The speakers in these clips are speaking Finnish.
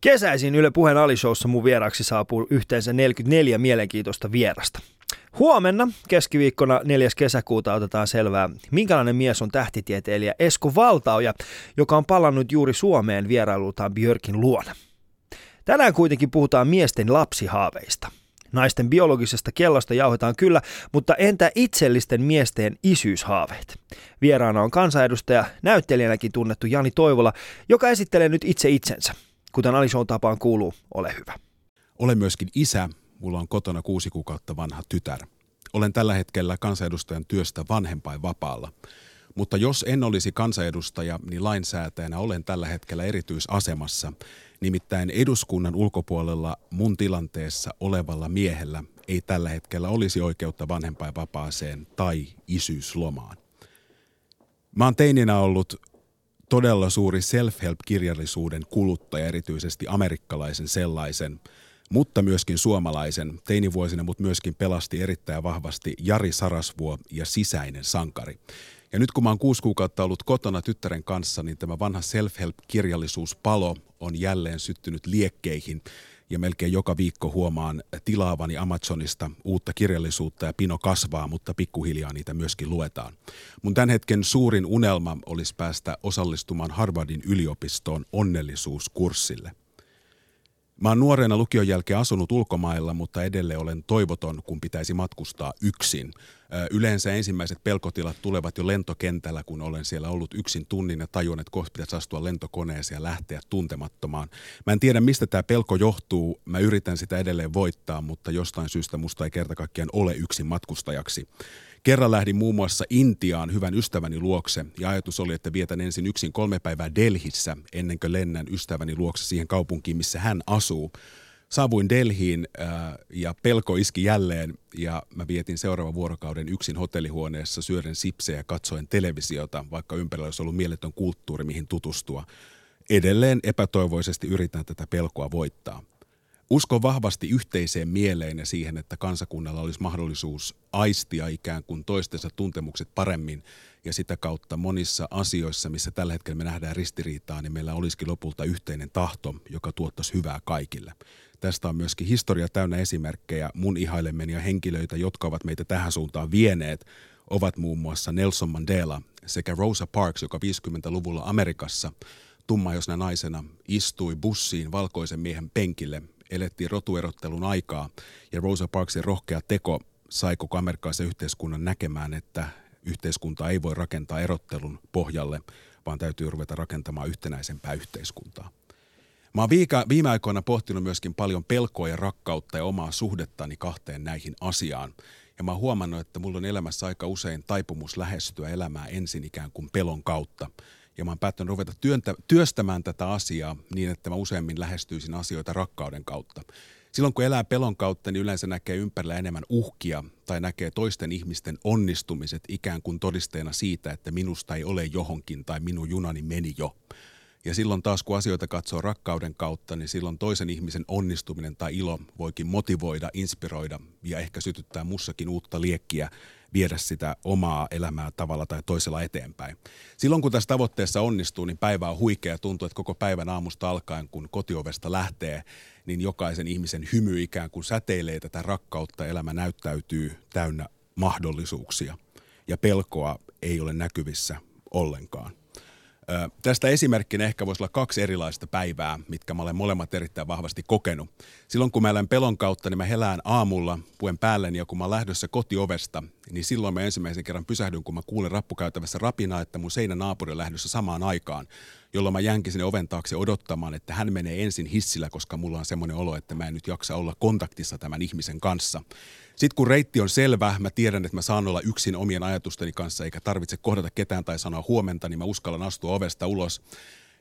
Kesäisin Yle Puheen Alishowssa mun vieraksi saapuu yhteensä 44 mielenkiintoista vierasta. Huomenna keskiviikkona 4. kesäkuuta otetaan selvää, minkälainen mies on tähtitieteilijä Esko Valtaoja, joka on palannut juuri Suomeen vierailultaan Björkin luona. Tänään kuitenkin puhutaan miesten lapsihaaveista. Naisten biologisesta kellosta jauhetaan kyllä, mutta entä itsellisten miesten isyyshaaveet? Vieraana on kansanedustaja, näyttelijänäkin tunnettu Jani Toivola, joka esittelee nyt itse itsensä. Kuten Alison tapaan kuuluu, ole hyvä. Olen myöskin isä. Mulla on kotona kuusi kuukautta vanha tytär. Olen tällä hetkellä kansanedustajan työstä vanhempain vapaalla. Mutta jos en olisi kansanedustaja, niin lainsäätäjänä olen tällä hetkellä erityisasemassa. Nimittäin eduskunnan ulkopuolella mun tilanteessa olevalla miehellä ei tällä hetkellä olisi oikeutta vanhempainvapaaseen tai isyyslomaan. Mä oon teininä ollut todella suuri self-help-kirjallisuuden kuluttaja, erityisesti amerikkalaisen sellaisen, mutta myöskin suomalaisen teinivuosina, mutta myöskin pelasti erittäin vahvasti Jari Sarasvuo ja Sisäinen sankari. Ja nyt kun mä oon kuusi kuukautta ollut kotona tyttären kanssa, niin tämä vanha self-help-kirjallisuuspalo on jälleen syttynyt liekkeihin – ja melkein joka viikko huomaan tilaavani Amazonista uutta kirjallisuutta ja pino kasvaa, mutta pikkuhiljaa niitä myöskin luetaan. Mun tämän hetken suurin unelma olisi päästä osallistumaan Harvardin yliopistoon onnellisuuskurssille – Mä oon nuorena lukion jälkeen asunut ulkomailla, mutta edelleen olen toivoton, kun pitäisi matkustaa yksin. Yleensä ensimmäiset pelkotilat tulevat jo lentokentällä, kun olen siellä ollut yksin tunnin ja tajun, että kohta pitäisi astua lentokoneeseen ja lähteä tuntemattomaan. Mä en tiedä, mistä tämä pelko johtuu. Mä yritän sitä edelleen voittaa, mutta jostain syystä musta ei kerta kaikkiaan ole yksin matkustajaksi. Kerran lähdin muun muassa Intiaan hyvän ystäväni luokse ja ajatus oli, että vietän ensin yksin kolme päivää Delhissä ennen kuin lennän ystäväni luokse siihen kaupunkiin, missä hän asuu. Saavuin Delhiin äh, ja pelko iski jälleen ja mä vietin seuraavan vuorokauden yksin hotellihuoneessa syöden sipsejä ja katsoen televisiota, vaikka ympärillä olisi ollut mieletön kulttuuri, mihin tutustua. Edelleen epätoivoisesti yritän tätä pelkoa voittaa. Uskon vahvasti yhteiseen mieleen ja siihen, että kansakunnalla olisi mahdollisuus aistia ikään kuin toistensa tuntemukset paremmin ja sitä kautta monissa asioissa, missä tällä hetkellä me nähdään ristiriitaa, niin meillä olisikin lopulta yhteinen tahto, joka tuottaisi hyvää kaikille. Tästä on myöskin historia täynnä esimerkkejä mun ihailemenia henkilöitä, jotka ovat meitä tähän suuntaan vieneet, ovat muun muassa Nelson Mandela sekä Rosa Parks, joka 50-luvulla Amerikassa tummaisena naisena istui bussiin valkoisen miehen penkille elettiin rotuerottelun aikaa ja Rosa Parksin rohkea teko sai koko amerikkalaisen yhteiskunnan näkemään, että yhteiskunta ei voi rakentaa erottelun pohjalle, vaan täytyy ruveta rakentamaan yhtenäisempää yhteiskuntaa. Mä oon viika, viime aikoina pohtinut myöskin paljon pelkoa ja rakkautta ja omaa suhdettani kahteen näihin asiaan. Ja mä oon huomannut, että mulla on elämässä aika usein taipumus lähestyä elämää ensin ikään kuin pelon kautta ja mä oon päättänyt ruveta työntä, työstämään tätä asiaa niin, että mä useammin lähestyisin asioita rakkauden kautta. Silloin kun elää pelon kautta, niin yleensä näkee ympärillä enemmän uhkia tai näkee toisten ihmisten onnistumiset ikään kuin todisteena siitä, että minusta ei ole johonkin tai minun junani meni jo. Ja silloin taas kun asioita katsoo rakkauden kautta, niin silloin toisen ihmisen onnistuminen tai ilo voikin motivoida, inspiroida ja ehkä sytyttää mussakin uutta liekkiä viedä sitä omaa elämää tavalla tai toisella eteenpäin. Silloin kun tässä tavoitteessa onnistuu, niin päivä on huikea ja tuntuu, että koko päivän aamusta alkaen, kun kotiovesta lähtee, niin jokaisen ihmisen hymy ikään kuin säteilee tätä rakkautta. Elämä näyttäytyy täynnä mahdollisuuksia ja pelkoa ei ole näkyvissä ollenkaan. Tästä esimerkkinä ehkä voisi olla kaksi erilaista päivää, mitkä mä olen molemmat erittäin vahvasti kokenut. Silloin kun mä elän pelon kautta, niin mä helään aamulla, puen päälleni ja kun mä olen lähdössä kotiovesta, niin silloin mä ensimmäisen kerran pysähdyn, kun mä kuulen rappukäytävässä rapinaa, että mun seinänaapuri on lähdössä samaan aikaan, jolloin mä jänkin sinne oven taakse odottamaan, että hän menee ensin hissillä, koska mulla on semmoinen olo, että mä en nyt jaksa olla kontaktissa tämän ihmisen kanssa. Sitten kun reitti on selvä, mä tiedän, että mä saan olla yksin omien ajatusteni kanssa, eikä tarvitse kohdata ketään tai sanoa huomenta, niin mä uskallan astua ovesta ulos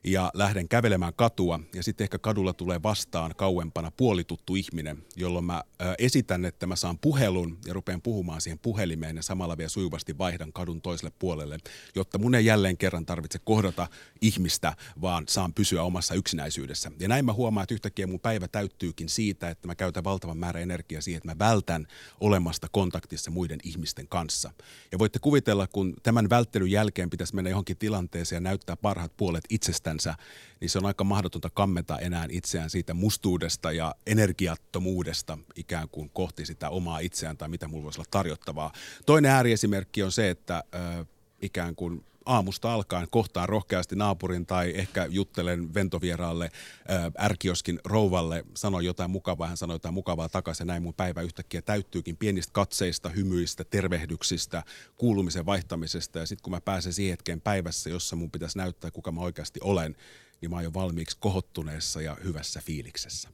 ja lähden kävelemään katua ja sitten ehkä kadulla tulee vastaan kauempana puolituttu ihminen, jolloin mä esitän, että mä saan puhelun ja rupean puhumaan siihen puhelimeen ja samalla vielä sujuvasti vaihdan kadun toiselle puolelle, jotta mun ei jälleen kerran tarvitse kohdata ihmistä, vaan saan pysyä omassa yksinäisyydessä. Ja näin mä huomaan, että yhtäkkiä mun päivä täyttyykin siitä, että mä käytän valtavan määrän energiaa siihen, että mä vältän olemasta kontaktissa muiden ihmisten kanssa. Ja voitte kuvitella, kun tämän välttelyn jälkeen pitäisi mennä johonkin tilanteeseen ja näyttää parhaat puolet itsestään itseänsä, niin se on aika mahdotonta kammeta enää itseään siitä mustuudesta ja energiattomuudesta ikään kuin kohti sitä omaa itseään tai mitä mulla voisi olla tarjottavaa. Toinen ääriesimerkki on se, että äh, ikään kuin aamusta alkaen kohtaan rohkeasti naapurin tai ehkä juttelen ventovieraalle, äh, ärkioskin rouvalle, sanon jotain mukavaa, hän sanoi jotain mukavaa takaisin ja näin mun päivä yhtäkkiä täyttyykin pienistä katseista, hymyistä, tervehdyksistä, kuulumisen vaihtamisesta ja sitten kun mä pääsen siihen hetkeen päivässä, jossa mun pitäisi näyttää, kuka mä oikeasti olen, niin mä oon jo valmiiksi kohottuneessa ja hyvässä fiiliksessä.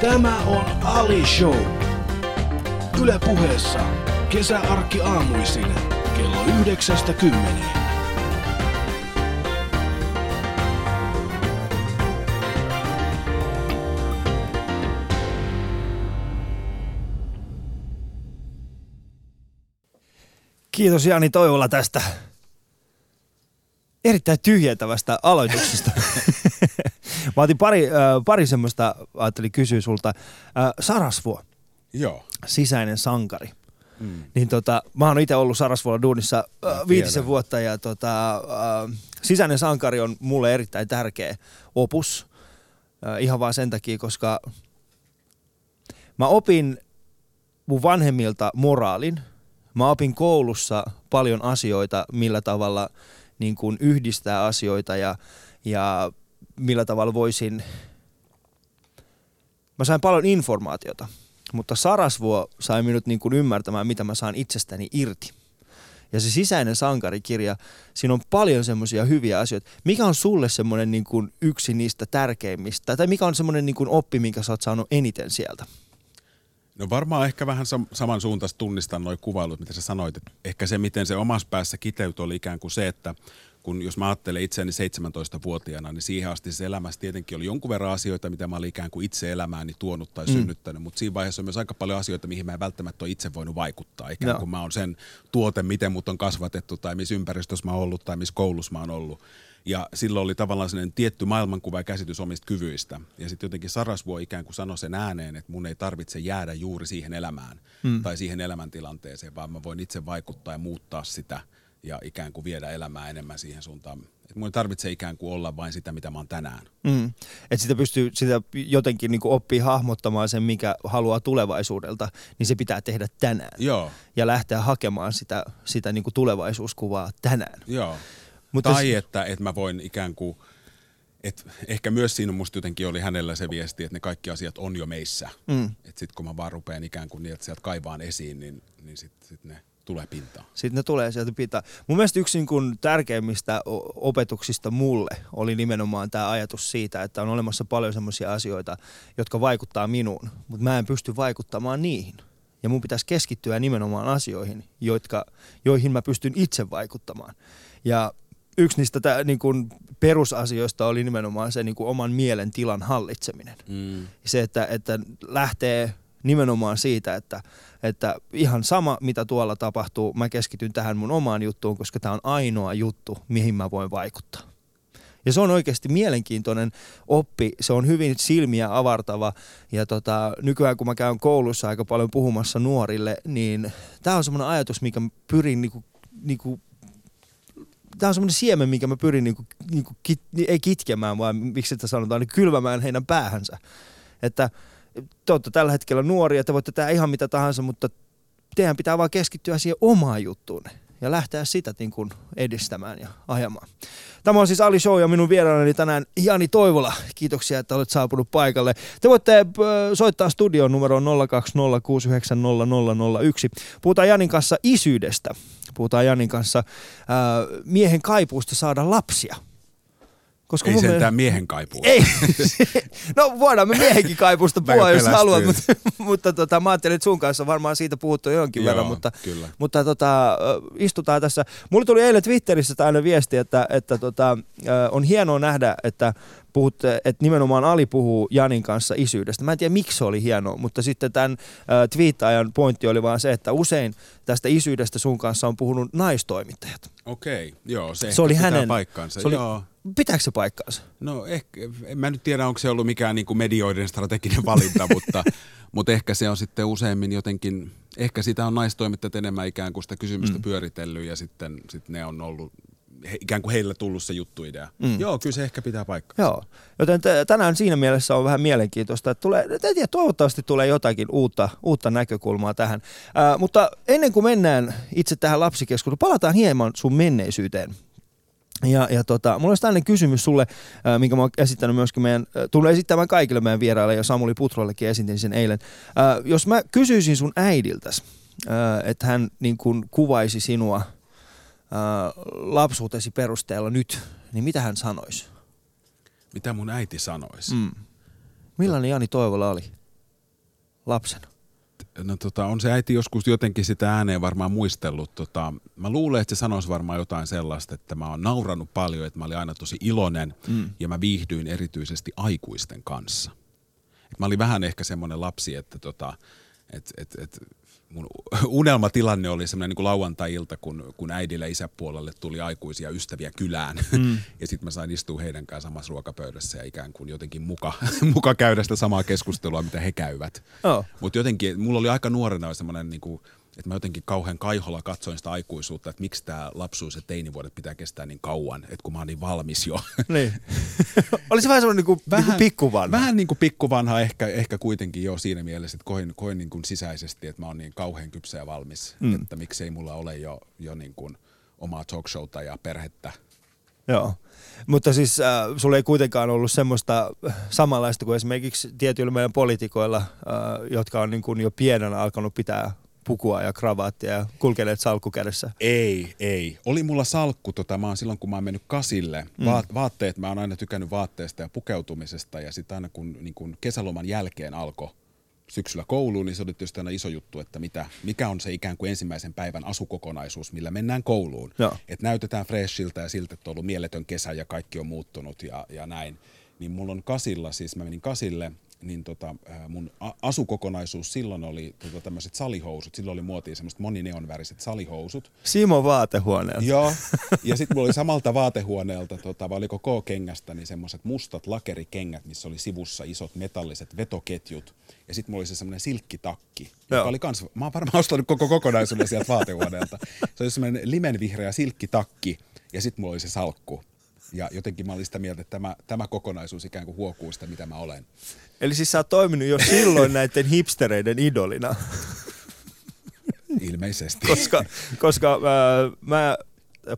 Tämä on Ali Show. Yle puheessa kesäarkki aamuisin kello 9.10. Kiitos Jani Toivola tästä erittäin tyhjentävästä aloituksesta. Mä otin pari, äh, pari semmoista, ajattelin kysyä sulta. Äh, Sarasvuo, Joo. sisäinen sankari. Mm. Niin tota, mä oon itse ollut Sarasvuolla duunissa äh, viitisen vuotta ja tota, äh, sisäinen sankari on mulle erittäin tärkeä opus. Äh, ihan vaan sen takia, koska mä opin mun vanhemmilta moraalin. Mä opin koulussa paljon asioita, millä tavalla niin kuin yhdistää asioita ja, ja millä tavalla voisin... Mä sain paljon informaatiota, mutta Sarasvuo sai minut niin kuin ymmärtämään, mitä mä saan itsestäni irti. Ja se sisäinen sankarikirja, siinä on paljon semmoisia hyviä asioita. Mikä on sulle semmoinen niin kuin yksi niistä tärkeimmistä, tai mikä on semmoinen niin kuin oppi, minkä sä oot saanut eniten sieltä? No varmaan ehkä vähän sam- samansuuntaista tunnistan noin kuvailut, mitä sä sanoit. Et ehkä se, miten se omassa päässä kiteytyi, oli ikään kuin se, että kun jos mä ajattelen itseäni 17-vuotiaana, niin siihen asti se elämässä tietenkin oli jonkun verran asioita, mitä mä olin ikään kuin itse elämääni tuonut tai mm. synnyttänyt, mutta siinä vaiheessa on myös aika paljon asioita, mihin mä en välttämättä ole itse voinut vaikuttaa. Ikään kuin no. mä oon sen tuote, miten mut on kasvatettu tai missä ympäristössä mä oon ollut tai missä koulussa mä oon ollut. Ja silloin oli tavallaan sellainen tietty maailmankuva ja käsitys omista kyvyistä. Ja sitten jotenkin Sarasvuo ikään kuin sanoi sen ääneen, että mun ei tarvitse jäädä juuri siihen elämään mm. tai siihen elämäntilanteeseen, vaan mä voin itse vaikuttaa ja muuttaa sitä ja ikään kuin viedä elämää enemmän siihen suuntaan. Et mun ei tarvitse ikään kuin olla vain sitä, mitä mä oon tänään. Mm. Että sitä pystyy sitä jotenkin niin oppii hahmottamaan sen, mikä haluaa tulevaisuudelta, niin se pitää tehdä tänään. Joo. Ja lähteä hakemaan sitä, sitä niin kuin tulevaisuuskuvaa tänään. Joo. Mutta tai että, että mä voin ikään kuin, että ehkä myös siinä musta jotenkin oli hänellä se viesti, että ne kaikki asiat on jo meissä. Mm. Että sitten kun mä vaan rupean ikään kuin että sieltä kaivaan esiin, niin, niin sitten sit ne tulee pintaan. Sitten ne tulee sieltä pintaan. Mun mielestä yksi niin kuin tärkeimmistä opetuksista mulle oli nimenomaan tämä ajatus siitä, että on olemassa paljon sellaisia asioita, jotka vaikuttaa minuun, mutta mä en pysty vaikuttamaan niihin. Ja mun pitäisi keskittyä nimenomaan asioihin, jotka, joihin mä pystyn itse vaikuttamaan. Ja yksi niistä tää, niin kuin perusasioista oli nimenomaan se niin kuin oman mielen tilan hallitseminen. Mm. Se, että, että lähtee nimenomaan siitä, että, että ihan sama mitä tuolla tapahtuu, mä keskityn tähän mun omaan juttuun, koska tämä on ainoa juttu, mihin mä voin vaikuttaa. Ja se on oikeasti mielenkiintoinen oppi, se on hyvin silmiä avartava ja tota, nykyään kun mä käyn koulussa aika paljon puhumassa nuorille, niin tämä on semmoinen ajatus, mikä pyrin niinku, niinku tämä on semmoinen siemen, minkä mä pyrin niinku, niinku kit, ei kitkemään, vaan miksi sitä sanotaan, niin kylvämään heidän päähänsä. Että te olette tällä hetkellä nuoria, te voitte tehdä ihan mitä tahansa, mutta teidän pitää vaan keskittyä siihen omaan juttuun ja lähteä sitä niin kuin edistämään ja ajamaan. Tämä on siis Ali Show ja minun vieraani tänään Jani Toivola. Kiitoksia, että olet saapunut paikalle. Te voitte soittaa studion numero 020690001. Puhutaan Janin kanssa isyydestä. Puhutaan Janin kanssa äh, miehen kaipuusta saada lapsia – koska ei sentään miehen kaipuu. Ei. no voidaan me miehenkin kaipuusta puhua, jos haluat, mutta, mutta tota, mä ajattelin, että sun kanssa varmaan siitä puhuttu jonkin Joo, verran, mutta, kyllä. mutta tota, istutaan tässä. Mulle tuli eilen Twitterissä tällainen viesti, että, että tota, on hienoa nähdä, että puhut, että nimenomaan Ali puhuu Janin kanssa isyydestä. Mä en tiedä miksi se oli hienoa, mutta sitten tämän äh, twiittaajan pointti oli vaan se, että usein tästä isyydestä sun kanssa on puhunut naistoimittajat. Okei, joo, se, se oli hänen paikkansa. Se oli, joo. Pitääkö se paikkaansa? No ehkä, en mä nyt tiedä, onko se ollut mikään niin kuin medioiden strateginen valinta, mutta, mutta ehkä se on sitten useimmin jotenkin, ehkä sitä on naistoimittajat enemmän ikään kuin sitä kysymystä mm. pyöritellyt ja sitten, sitten ne on ollut he, ikään kuin heillä tullut se juttuidea. Mm. Joo, kyllä se ehkä pitää paikkaa. Joo, joten t- tänään siinä mielessä on vähän mielenkiintoista, että tulee, tiedä, toivottavasti tulee jotakin uutta, uutta näkökulmaa tähän. Ää, mutta ennen kuin mennään itse tähän lapsikeskusteluun, palataan hieman sun menneisyyteen. Ja, ja tota, mulla olisi tällainen kysymys sulle, äh, minkä mä oon esittänyt myöskin meidän, äh, tulen esittämään kaikille meidän vieraille, ja Samuli Putrollekin esitin sen eilen. Äh, jos mä kysyisin sun äidiltäs, äh, että hän niin kun kuvaisi sinua lapsuutesi perusteella nyt, niin mitä hän sanoisi? Mitä mun äiti sanoisi? Mm. Millainen Jani Toivola oli lapsena? No tota, on se äiti joskus jotenkin sitä ääneen varmaan muistellut. Tota, mä luulen, että se sanoisi varmaan jotain sellaista, että mä oon naurannut paljon, että mä olin aina tosi iloinen mm. ja mä viihdyin erityisesti aikuisten kanssa. Et mä olin vähän ehkä semmoinen lapsi, että tota, et, et, et mun unelmatilanne oli semmoinen niin lauantai-ilta, kun, kun äidille ja isäpuolelle tuli aikuisia ystäviä kylään. Mm. ja sitten mä sain istua heidän kanssa samassa ruokapöydässä ja ikään kuin jotenkin muka, muka käydä sitä samaa keskustelua, mitä he käyvät. Oh. Mutta jotenkin, mulla oli aika nuorena semmoinen niin kuin, että mä jotenkin kauhean kaiholla katsoin sitä aikuisuutta, että miksi tämä lapsuus ja teinivuodet pitää kestää niin kauan, että kun mä oon niin valmis jo. Niin. Oli se vähän semmoinen niin vähän, niin pikkuvanha? Vähän niin kuin pikkuvanha ehkä, ehkä kuitenkin jo siinä mielessä, että koin, koin niin kuin sisäisesti, että mä oon niin kauhean kypsä ja valmis, mm. että miksei mulla ole jo, jo niin kuin omaa talkshowta ja perhettä. Joo. Mutta siis äh, sulla ei kuitenkaan ollut semmoista samanlaista kuin esimerkiksi tietyillä meidän poliitikoilla, äh, jotka on niin kuin jo pienenä alkanut pitää pukua ja kravaattia ja kulkeneet salkku kädessä? Ei, ei. Oli mulla salkku, tota, mä oon silloin kun mä oon mennyt kasille, mm. vaat, vaatteet, mä oon aina tykännyt vaatteesta ja pukeutumisesta ja sitten aina kun, niin kun kesäloman jälkeen alkoi syksyllä kouluun, niin se oli tietysti aina iso juttu, että mitä, mikä on se ikään kuin ensimmäisen päivän asukokonaisuus, millä mennään kouluun. Että näytetään freshiltä ja siltä, että on ollut mieletön kesä ja kaikki on muuttunut ja, ja näin. Niin mulla on kasilla, siis mä menin kasille niin tota, mun asukokonaisuus silloin oli tota, tämmöiset salihousut. Silloin oli muotiin semmoiset monineonväriset salihousut. Simo vaatehuoneelta. Joo. Ja sitten mulla oli samalta vaatehuoneelta, tota, vai oliko K-kengästä, niin semmoiset mustat lakerikengät, missä oli sivussa isot metalliset vetoketjut. Ja sitten mulla oli se semmoinen silkkitakki, Joo. joka oli kans, mä oon varmaan ostanut koko kokonaisuuden sieltä vaatehuoneelta. Se oli semmoinen limenvihreä silkkitakki ja sitten mulla oli se salkku. Ja jotenkin mä olin sitä mieltä, että tämä, tämä kokonaisuus ikään kuin huokuu sitä, mitä mä olen. Eli siis sä oot toiminut jo silloin näiden hipstereiden idolina. Ilmeisesti. koska koska äh, mä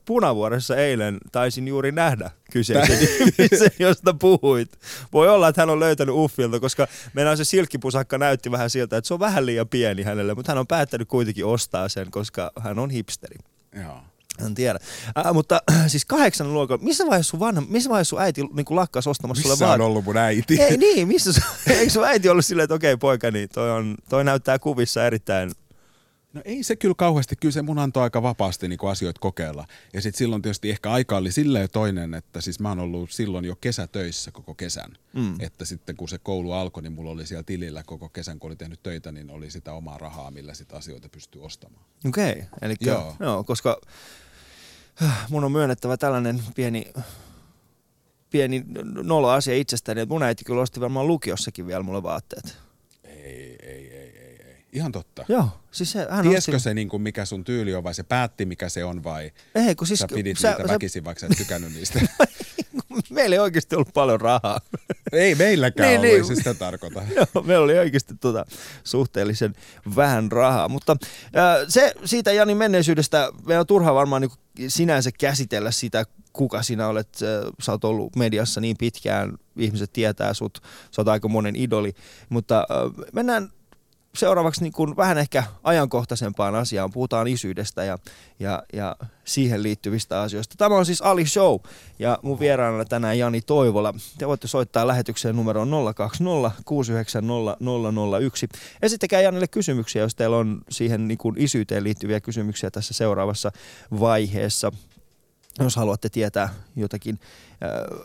Punavuoressa eilen taisin juuri nähdä kyseisen ihmisen, josta puhuit. Voi olla, että hän on löytänyt Uffilta, koska meidän se silkkipusakka näytti vähän siltä, että se on vähän liian pieni hänelle, mutta hän on päättänyt kuitenkin ostaa sen, koska hän on hipsteri. Joo. En tiedä. Äh, mutta siis kahdeksan luokalla, missä vaiheessa sun, vanha, missä vaiheessa sun äiti niin lakkas ostamassa missä sulle vaat... on ollut mun äiti? Ei niin, missä sun, eikö sun äiti ollut silleen, että okei poika, niin toi, on, toi näyttää kuvissa erittäin No ei se kyllä kauheasti, kyllä se mun antoi aika vapaasti niin asioita kokeilla. Ja sitten silloin tietysti ehkä aika oli silleen toinen, että siis mä oon ollut silloin jo kesätöissä koko kesän. Mm. Että sitten kun se koulu alkoi, niin mulla oli siellä tilillä koko kesän, kun oli tehnyt töitä, niin oli sitä omaa rahaa, millä sitä asioita pystyy ostamaan. Okei, okay. eli joo. joo, koska mun on myönnettävä tällainen pieni pieni nolo asia itsestäni, että mun äiti kyllä osti varmaan lukiossakin vielä mulle vaatteet. Ei, ei, Ihan totta. Joo. Siis se, hän Tiesikö se, niin kuin mikä sun tyyli on vai se päätti mikä se on vai ei, kun siis, sä pidit sä, niitä sä, väkisin vaikka sä et tykännyt niistä? meillä ei oikeasti ollut paljon rahaa. ei meilläkään niin, ollut, niin. sitä tarkoita. Joo, meillä oli oikeasti tuota, suhteellisen vähän rahaa. Mutta äh, se siitä Jani menneisyydestä, meidän on turha varmaan niin sinänsä käsitellä sitä, kuka sinä olet. Sä oot ollut mediassa niin pitkään, ihmiset tietää sut, sä oot aika monen idoli. Mutta äh, mennään seuraavaksi niin kuin vähän ehkä ajankohtaisempaan asiaan. Puhutaan isyydestä ja, ja, ja siihen liittyvistä asioista. Tämä on siis Ali Show ja mun vieraana tänään Jani Toivola. Te voitte soittaa lähetykseen numeroon 020 690 001. Esittäkää Janille kysymyksiä, jos teillä on siihen niin kuin isyyteen liittyviä kysymyksiä tässä seuraavassa vaiheessa jos haluatte tietää jotakin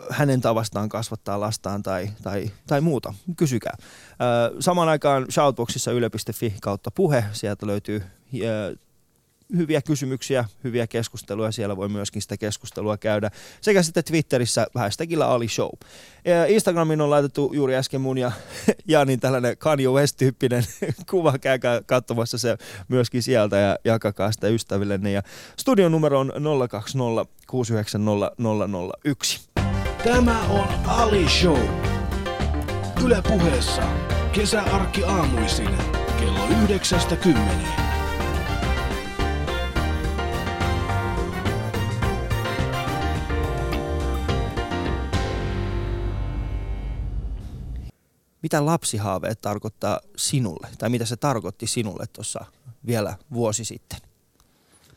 hänen tavastaan kasvattaa lastaan tai, tai, tai muuta, kysykää. Samaan aikaan shoutboxissa yle.fi kautta puhe, sieltä löytyy hyviä kysymyksiä, hyviä keskusteluja. Siellä voi myöskin sitä keskustelua käydä. Sekä sitten Twitterissä hashtagillä Ali Show. Instagramiin on laitettu juuri äsken mun ja Janin tällainen Kanye West-tyyppinen kuva. Käykää katsomassa se myöskin sieltä ja jakakaa sitä ystävillenne. Ja studion numero on 02069001. Tämä on Ali Show. Yle puheessa kesäarkki aamuisin kello 9.10. mitä lapsihaaveet tarkoittaa sinulle, tai mitä se tarkoitti sinulle tuossa vielä vuosi sitten?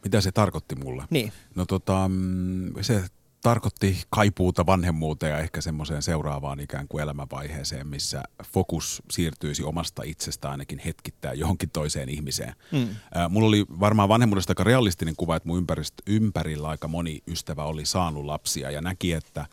Mitä se tarkoitti mulle? Niin. No tota, mm, se tarkoitti kaipuuta vanhemmuuteen ja ehkä semmoiseen seuraavaan ikään kuin elämänvaiheeseen, missä fokus siirtyisi omasta itsestä ainakin hetkittäin johonkin toiseen ihmiseen. Mm. Mulla oli varmaan vanhemmuudesta aika realistinen kuva, että mun ympärillä aika moni ystävä oli saanut lapsia ja näki, että,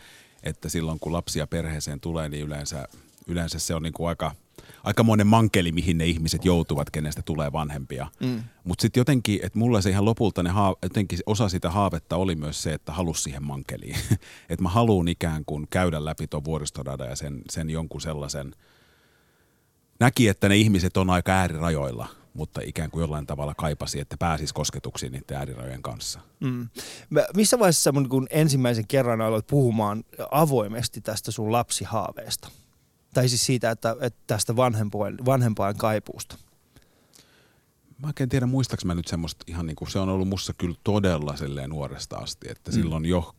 että silloin kun lapsia perheeseen tulee, niin yleensä, yleensä se on niin kuin aika – aikamoinen mankeli, mihin ne ihmiset joutuvat, kenestä tulee vanhempia. Mm. Mutta sitten jotenkin, että mulla se ihan lopulta ne haa, jotenkin osa sitä haavetta oli myös se, että halus siihen mankeliin. että mä haluan ikään kuin käydä läpi tuon vuoristorada ja sen, sen jonkun sellaisen, näki, että ne ihmiset on aika äärirajoilla, mutta ikään kuin jollain tavalla kaipasi, että pääsisi kosketuksiin niiden äärirajojen kanssa. Mm. Missä vaiheessa kun ensimmäisen kerran aloit puhumaan avoimesti tästä sun lapsihaaveesta? Tai siis siitä, että, että tästä vanhempain, vanhempain kaipuusta. Mä en tiedä, muistaaks mä nyt semmoista ihan niin kuin, se on ollut mussa kyllä todella silleen nuoresta asti, että mm. silloin jo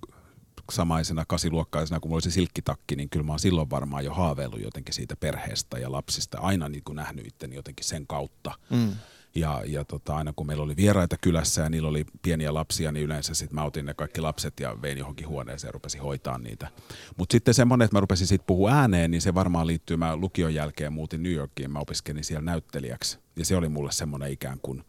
samaisena kasiluokkaisena, kun mulla oli se silkkitakki, niin kyllä mä oon silloin varmaan jo haaveillut jotenkin siitä perheestä ja lapsista. Aina niin kuin nähnyt itteni jotenkin sen kautta. Mm. Ja, ja tota, aina kun meillä oli vieraita kylässä ja niillä oli pieniä lapsia, niin yleensä sitten mä otin ne kaikki lapset ja vein johonkin huoneeseen ja rupesin hoitaa niitä. Mutta sitten semmoinen, että mä rupesin sitten puhua ääneen, niin se varmaan liittyy, mä lukion jälkeen muutin New Yorkiin, mä opiskelin siellä näyttelijäksi. Ja se oli mulle semmoinen ikään kuin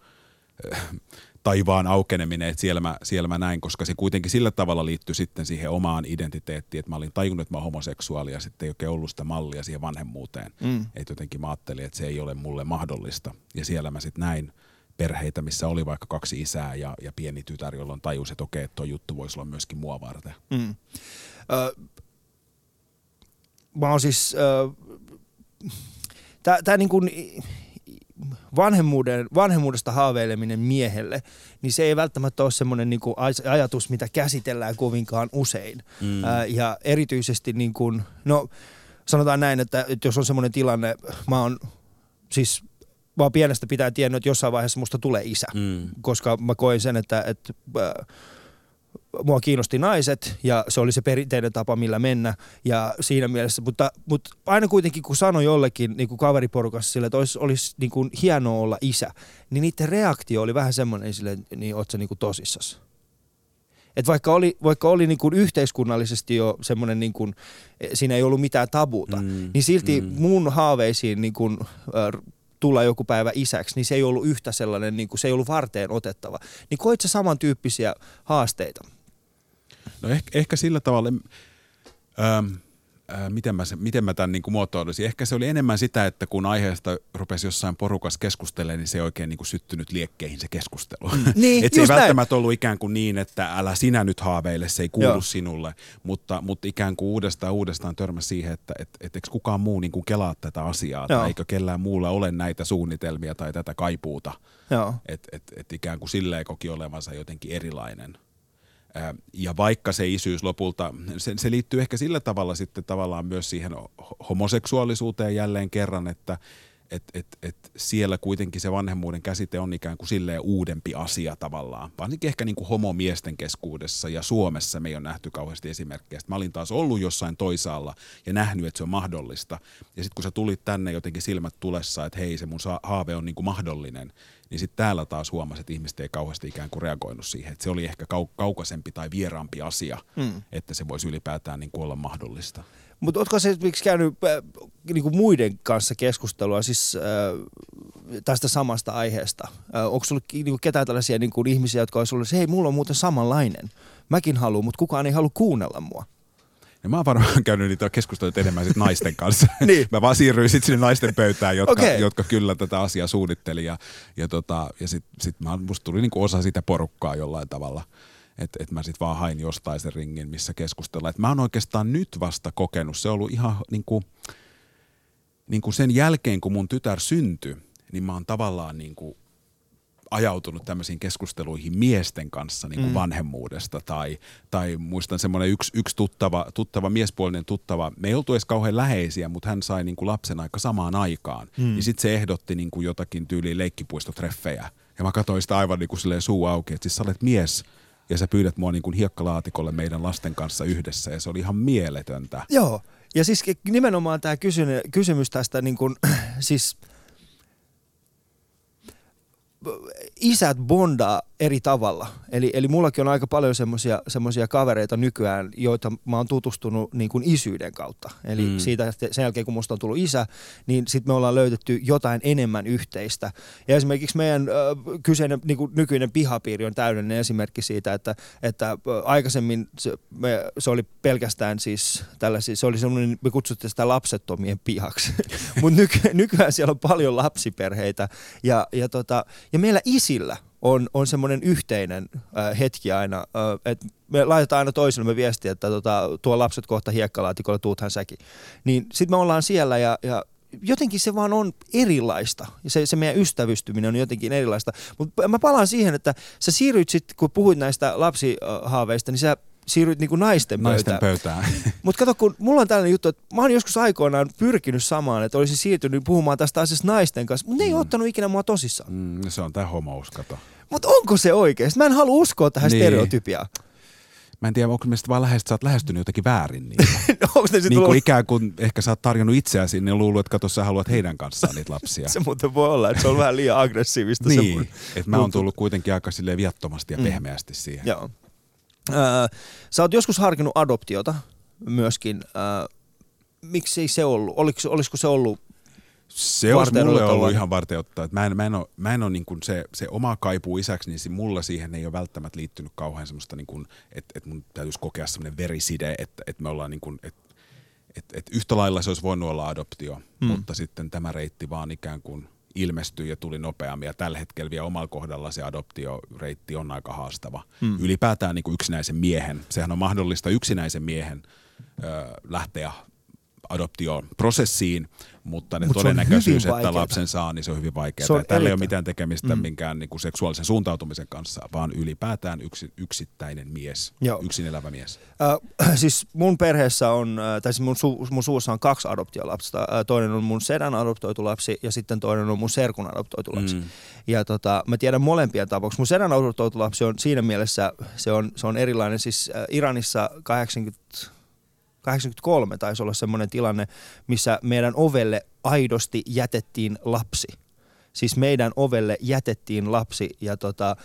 taivaan aukeneminen, että siellä mä, siellä mä näin, koska se kuitenkin sillä tavalla liittyy sitten siihen omaan identiteettiin, että mä olin tajunnut, että mä oon homoseksuaali ja sitten ei oikein ollut sitä mallia siihen vanhemmuuteen. Mm. Että jotenkin mä ajattelin, että se ei ole mulle mahdollista. Ja siellä mä sitten näin perheitä, missä oli vaikka kaksi isää ja, ja pieni tytär, jolloin tajus, että okei, tuo juttu voisi olla myöskin mua varten. Mm. Ö, mä oon siis... Tämä niin kuin vanhemmuuden, vanhemmuudesta haaveileminen miehelle, niin se ei välttämättä ole semmoinen niin kuin ajatus, mitä käsitellään kovinkaan usein. Mm. Ää, ja erityisesti, niin kuin, no sanotaan näin, että, että jos on semmoinen tilanne, mä oon siis vaan pienestä pitää tiennyt, että jossain vaiheessa musta tulee isä, mm. koska mä koin sen, että, että mua kiinnosti naiset ja se oli se perinteinen tapa, millä mennä ja siinä mielessä, mutta, mutta aina kuitenkin kun sanoi jollekin niin kuin kaveriporukassa sille, että olisi, olisi niin kuin hienoa olla isä, niin niiden reaktio oli vähän semmoinen sille, niin oot sä niin kuin tosissas. Et vaikka oli, vaikka oli niin kuin yhteiskunnallisesti jo semmoinen, niin kuin, siinä ei ollut mitään tabuuta, mm, niin silti mm. mun haaveisiin niin kuin, äh, tulla joku päivä isäksi, niin se ei ollut yhtä sellainen, niin kuin, se ei ollut varteen otettava. Niin koit sä samantyyppisiä haasteita? No ehkä, ehkä sillä tavalla, ähm, äh, miten, mä, miten mä tämän niin kuin muotoilisin. Ehkä se oli enemmän sitä, että kun aiheesta rupesi jossain porukas keskustelemaan, niin se ei oikein niin kuin syttynyt liekkeihin se keskustelu. Mm. Niin, Et se ei näin. välttämättä ollut ikään kuin niin, että älä sinä nyt haaveile, se ei kuulu Joo. sinulle, mutta, mutta ikään kuin uudestaan uudestaan törmäsi siihen, että et, et, eikö kukaan muu niin kuin kelaa tätä asiaa, Joo. tai eikö kellään muulla ole näitä suunnitelmia tai tätä kaipuuta. Että et, et ikään kuin silleen koki olevansa jotenkin erilainen – ja vaikka se isyys lopulta, se, se liittyy ehkä sillä tavalla sitten tavallaan myös siihen homoseksuaalisuuteen jälleen kerran, että et, et, et siellä kuitenkin se vanhemmuuden käsite on ikään kuin silleen uudempi asia tavallaan. Varsinkin ehkä niin kuin homomiesten keskuudessa ja Suomessa me ei ole nähty kauheasti esimerkkejä. Sitten mä olin taas ollut jossain toisaalla ja nähnyt, että se on mahdollista. Ja sitten kun sä tulit tänne jotenkin silmät tulessa, että hei se mun haave on niin kuin mahdollinen, niin sitten täällä taas huomasi, että ihmiset ei kauheasti ikään kuin reagoinut siihen. Että se oli ehkä kau- kaukaisempi tai vieraampi asia, mm. että se voisi ylipäätään niin kuin olla mahdollista. Mutta oletko se esimerkiksi käynyt äh, niin kuin muiden kanssa keskustelua siis, äh, tästä samasta aiheesta? Äh, onko sinulla niin kuin ketään tällaisia niin kuin ihmisiä, jotka olisivat olleet, hei mulla on muuten samanlainen, mäkin haluan, mutta kukaan ei halua kuunnella mua? Ja mä oon varmaan käynyt niitä keskusteluita enemmän sit naisten kanssa. Niin. Mä vaan siirryin sitten sinne naisten pöytään, jotka, Okei. jotka kyllä tätä asiaa suunnitteli. Ja, ja, tota, ja sitten sit mä, musta tuli niinku osa sitä porukkaa jollain tavalla. Että et mä sitten vaan hain jostain sen ringin, missä keskustellaan. Et mä oon oikeastaan nyt vasta kokenut. Se on ollut ihan niinku, niinku sen jälkeen, kun mun tytär syntyi, niin mä oon tavallaan niinku ajautunut tämmöisiin keskusteluihin miesten kanssa niin kuin mm. vanhemmuudesta. Tai, tai muistan semmoinen yksi, yksi tuttava, tuttava, miespuolinen tuttava, me ei oltu edes kauhean läheisiä, mutta hän sai niin kuin lapsen aika samaan aikaan. Mm. Ja sitten se ehdotti niin kuin jotakin tyyliin leikkipuistotreffejä. Ja mä katsoin sitä aivan niin kuin suu auki, että siis sä olet mies ja sä pyydät mua niin kuin hiekkalaatikolle meidän lasten kanssa yhdessä. Ja se oli ihan mieletöntä. Joo, ja siis nimenomaan tämä kysymys tästä niin kuin, siis isät bondaa eri tavalla. Eli, eli mullakin on aika paljon semmoisia kavereita nykyään, joita mä oon tutustunut niin kuin isyyden kautta. Eli mm. siitä, sen jälkeen kun musta on tullut isä, niin sitten me ollaan löytetty jotain enemmän yhteistä. Ja esimerkiksi meidän äh, kyseinen niin kuin nykyinen pihapiiri on täydellinen esimerkki siitä, että, että aikaisemmin se, me, se oli pelkästään siis tällaisia, se oli semmoinen, me kutsuttiin sitä lapsettomien pihaksi. Mutta nyky, nykyään siellä on paljon lapsiperheitä ja, ja, tota, ja meillä isillä on, on semmoinen yhteinen äh, hetki aina, äh, että me laitetaan aina toisillemme viestiä, että tota, tuo lapset kohta hiekkalaatikolle, tuuthan säkin. Niin sitten me ollaan siellä ja, ja jotenkin se vaan on erilaista. Se, se meidän ystävystyminen on jotenkin erilaista. Mutta mä palaan siihen, että sä siirryt sitten, kun puhuit näistä lapsihaaveista, niin sä siirryt niinku naisten, Naisten pöytään. pöytään. Mutta kato, kun mulla on tällainen juttu, että mä oon joskus aikoinaan pyrkinyt samaan, että olisin siirtynyt puhumaan tästä asiasta naisten kanssa, mutta ne ei mm. ottanut ikinä mua tosissaan. Mm, se on tää homous, kato. Mutta onko se oikeasti? Mä en halua uskoa tähän Niin. stereotypiaan. Mä en tiedä, onko mielestä vaan lähestyt, sä oot lähestynyt jotenkin väärin niin. onko ne niin kuin ikään kuin ehkä sä oot tarjonnut itseäsi, niin luullut, että kato sä haluat heidän kanssaan niitä lapsia. Se muuten voi olla, että se on vähän liian aggressiivista. niin, että mä oon tullut kuitenkin aika silleen viattomasti ja Mm. pehmeästi siihen. Joo. Öö, sä oot joskus harkinnut adoptiota myöskin. Öö, miksi ei se ollut? Oliko, olisiko se ollut? Se olisi Varten mulle ollut ihan varteottaa. Että mä en, mä en ole, mä en ole niin kuin se, se oma kaipuu isäksi, niin se mulla siihen ei ole välttämättä liittynyt kauhean semmoista, niin kuin, että, että mun täytyisi kokea semmoinen veriside, että, että me ollaan niin kuin, että, että, että yhtä lailla se olisi voinut olla adoptio, Mm. mm. mutta sitten tämä reitti vaan ikään kuin ilmestyi ja tuli nopeammin. Ja tällä hetkellä vielä omalla kohdalla se adoptioreitti on aika haastava. Mm. Ylipäätään niin kuin yksinäisen miehen, sehän on mahdollista yksinäisen miehen ö, lähteä adoptioon prosessiin, mutta ne Mut todennäköisyys, että lapsen saa, niin se on hyvin vaikeaa. Tällä ei ole mitään tekemistä Mm. minkään niin kuin seksuaalisen suuntautumisen kanssa, vaan ylipäätään yksi, yksittäinen mies, Joo. yksin elävä mies. Öö, siis mun perheessä on, tai siis mun, su, mun suussa on kaksi adoptiolapsta. Öö, toinen on mun sedän adoptoitu lapsi ja sitten toinen on mun serkun adoptoitu lapsi. Mm. Ja tota, mä tiedän molempien tapauksessa. Mun sedän adoptoitu lapsi on siinä mielessä, se on, se on erilainen. Siis äh, Iranissa 80, 83 taisi olla semmoinen tilanne, missä meidän ovelle aidosti jätettiin lapsi. Siis meidän ovelle jätettiin lapsi ja tota,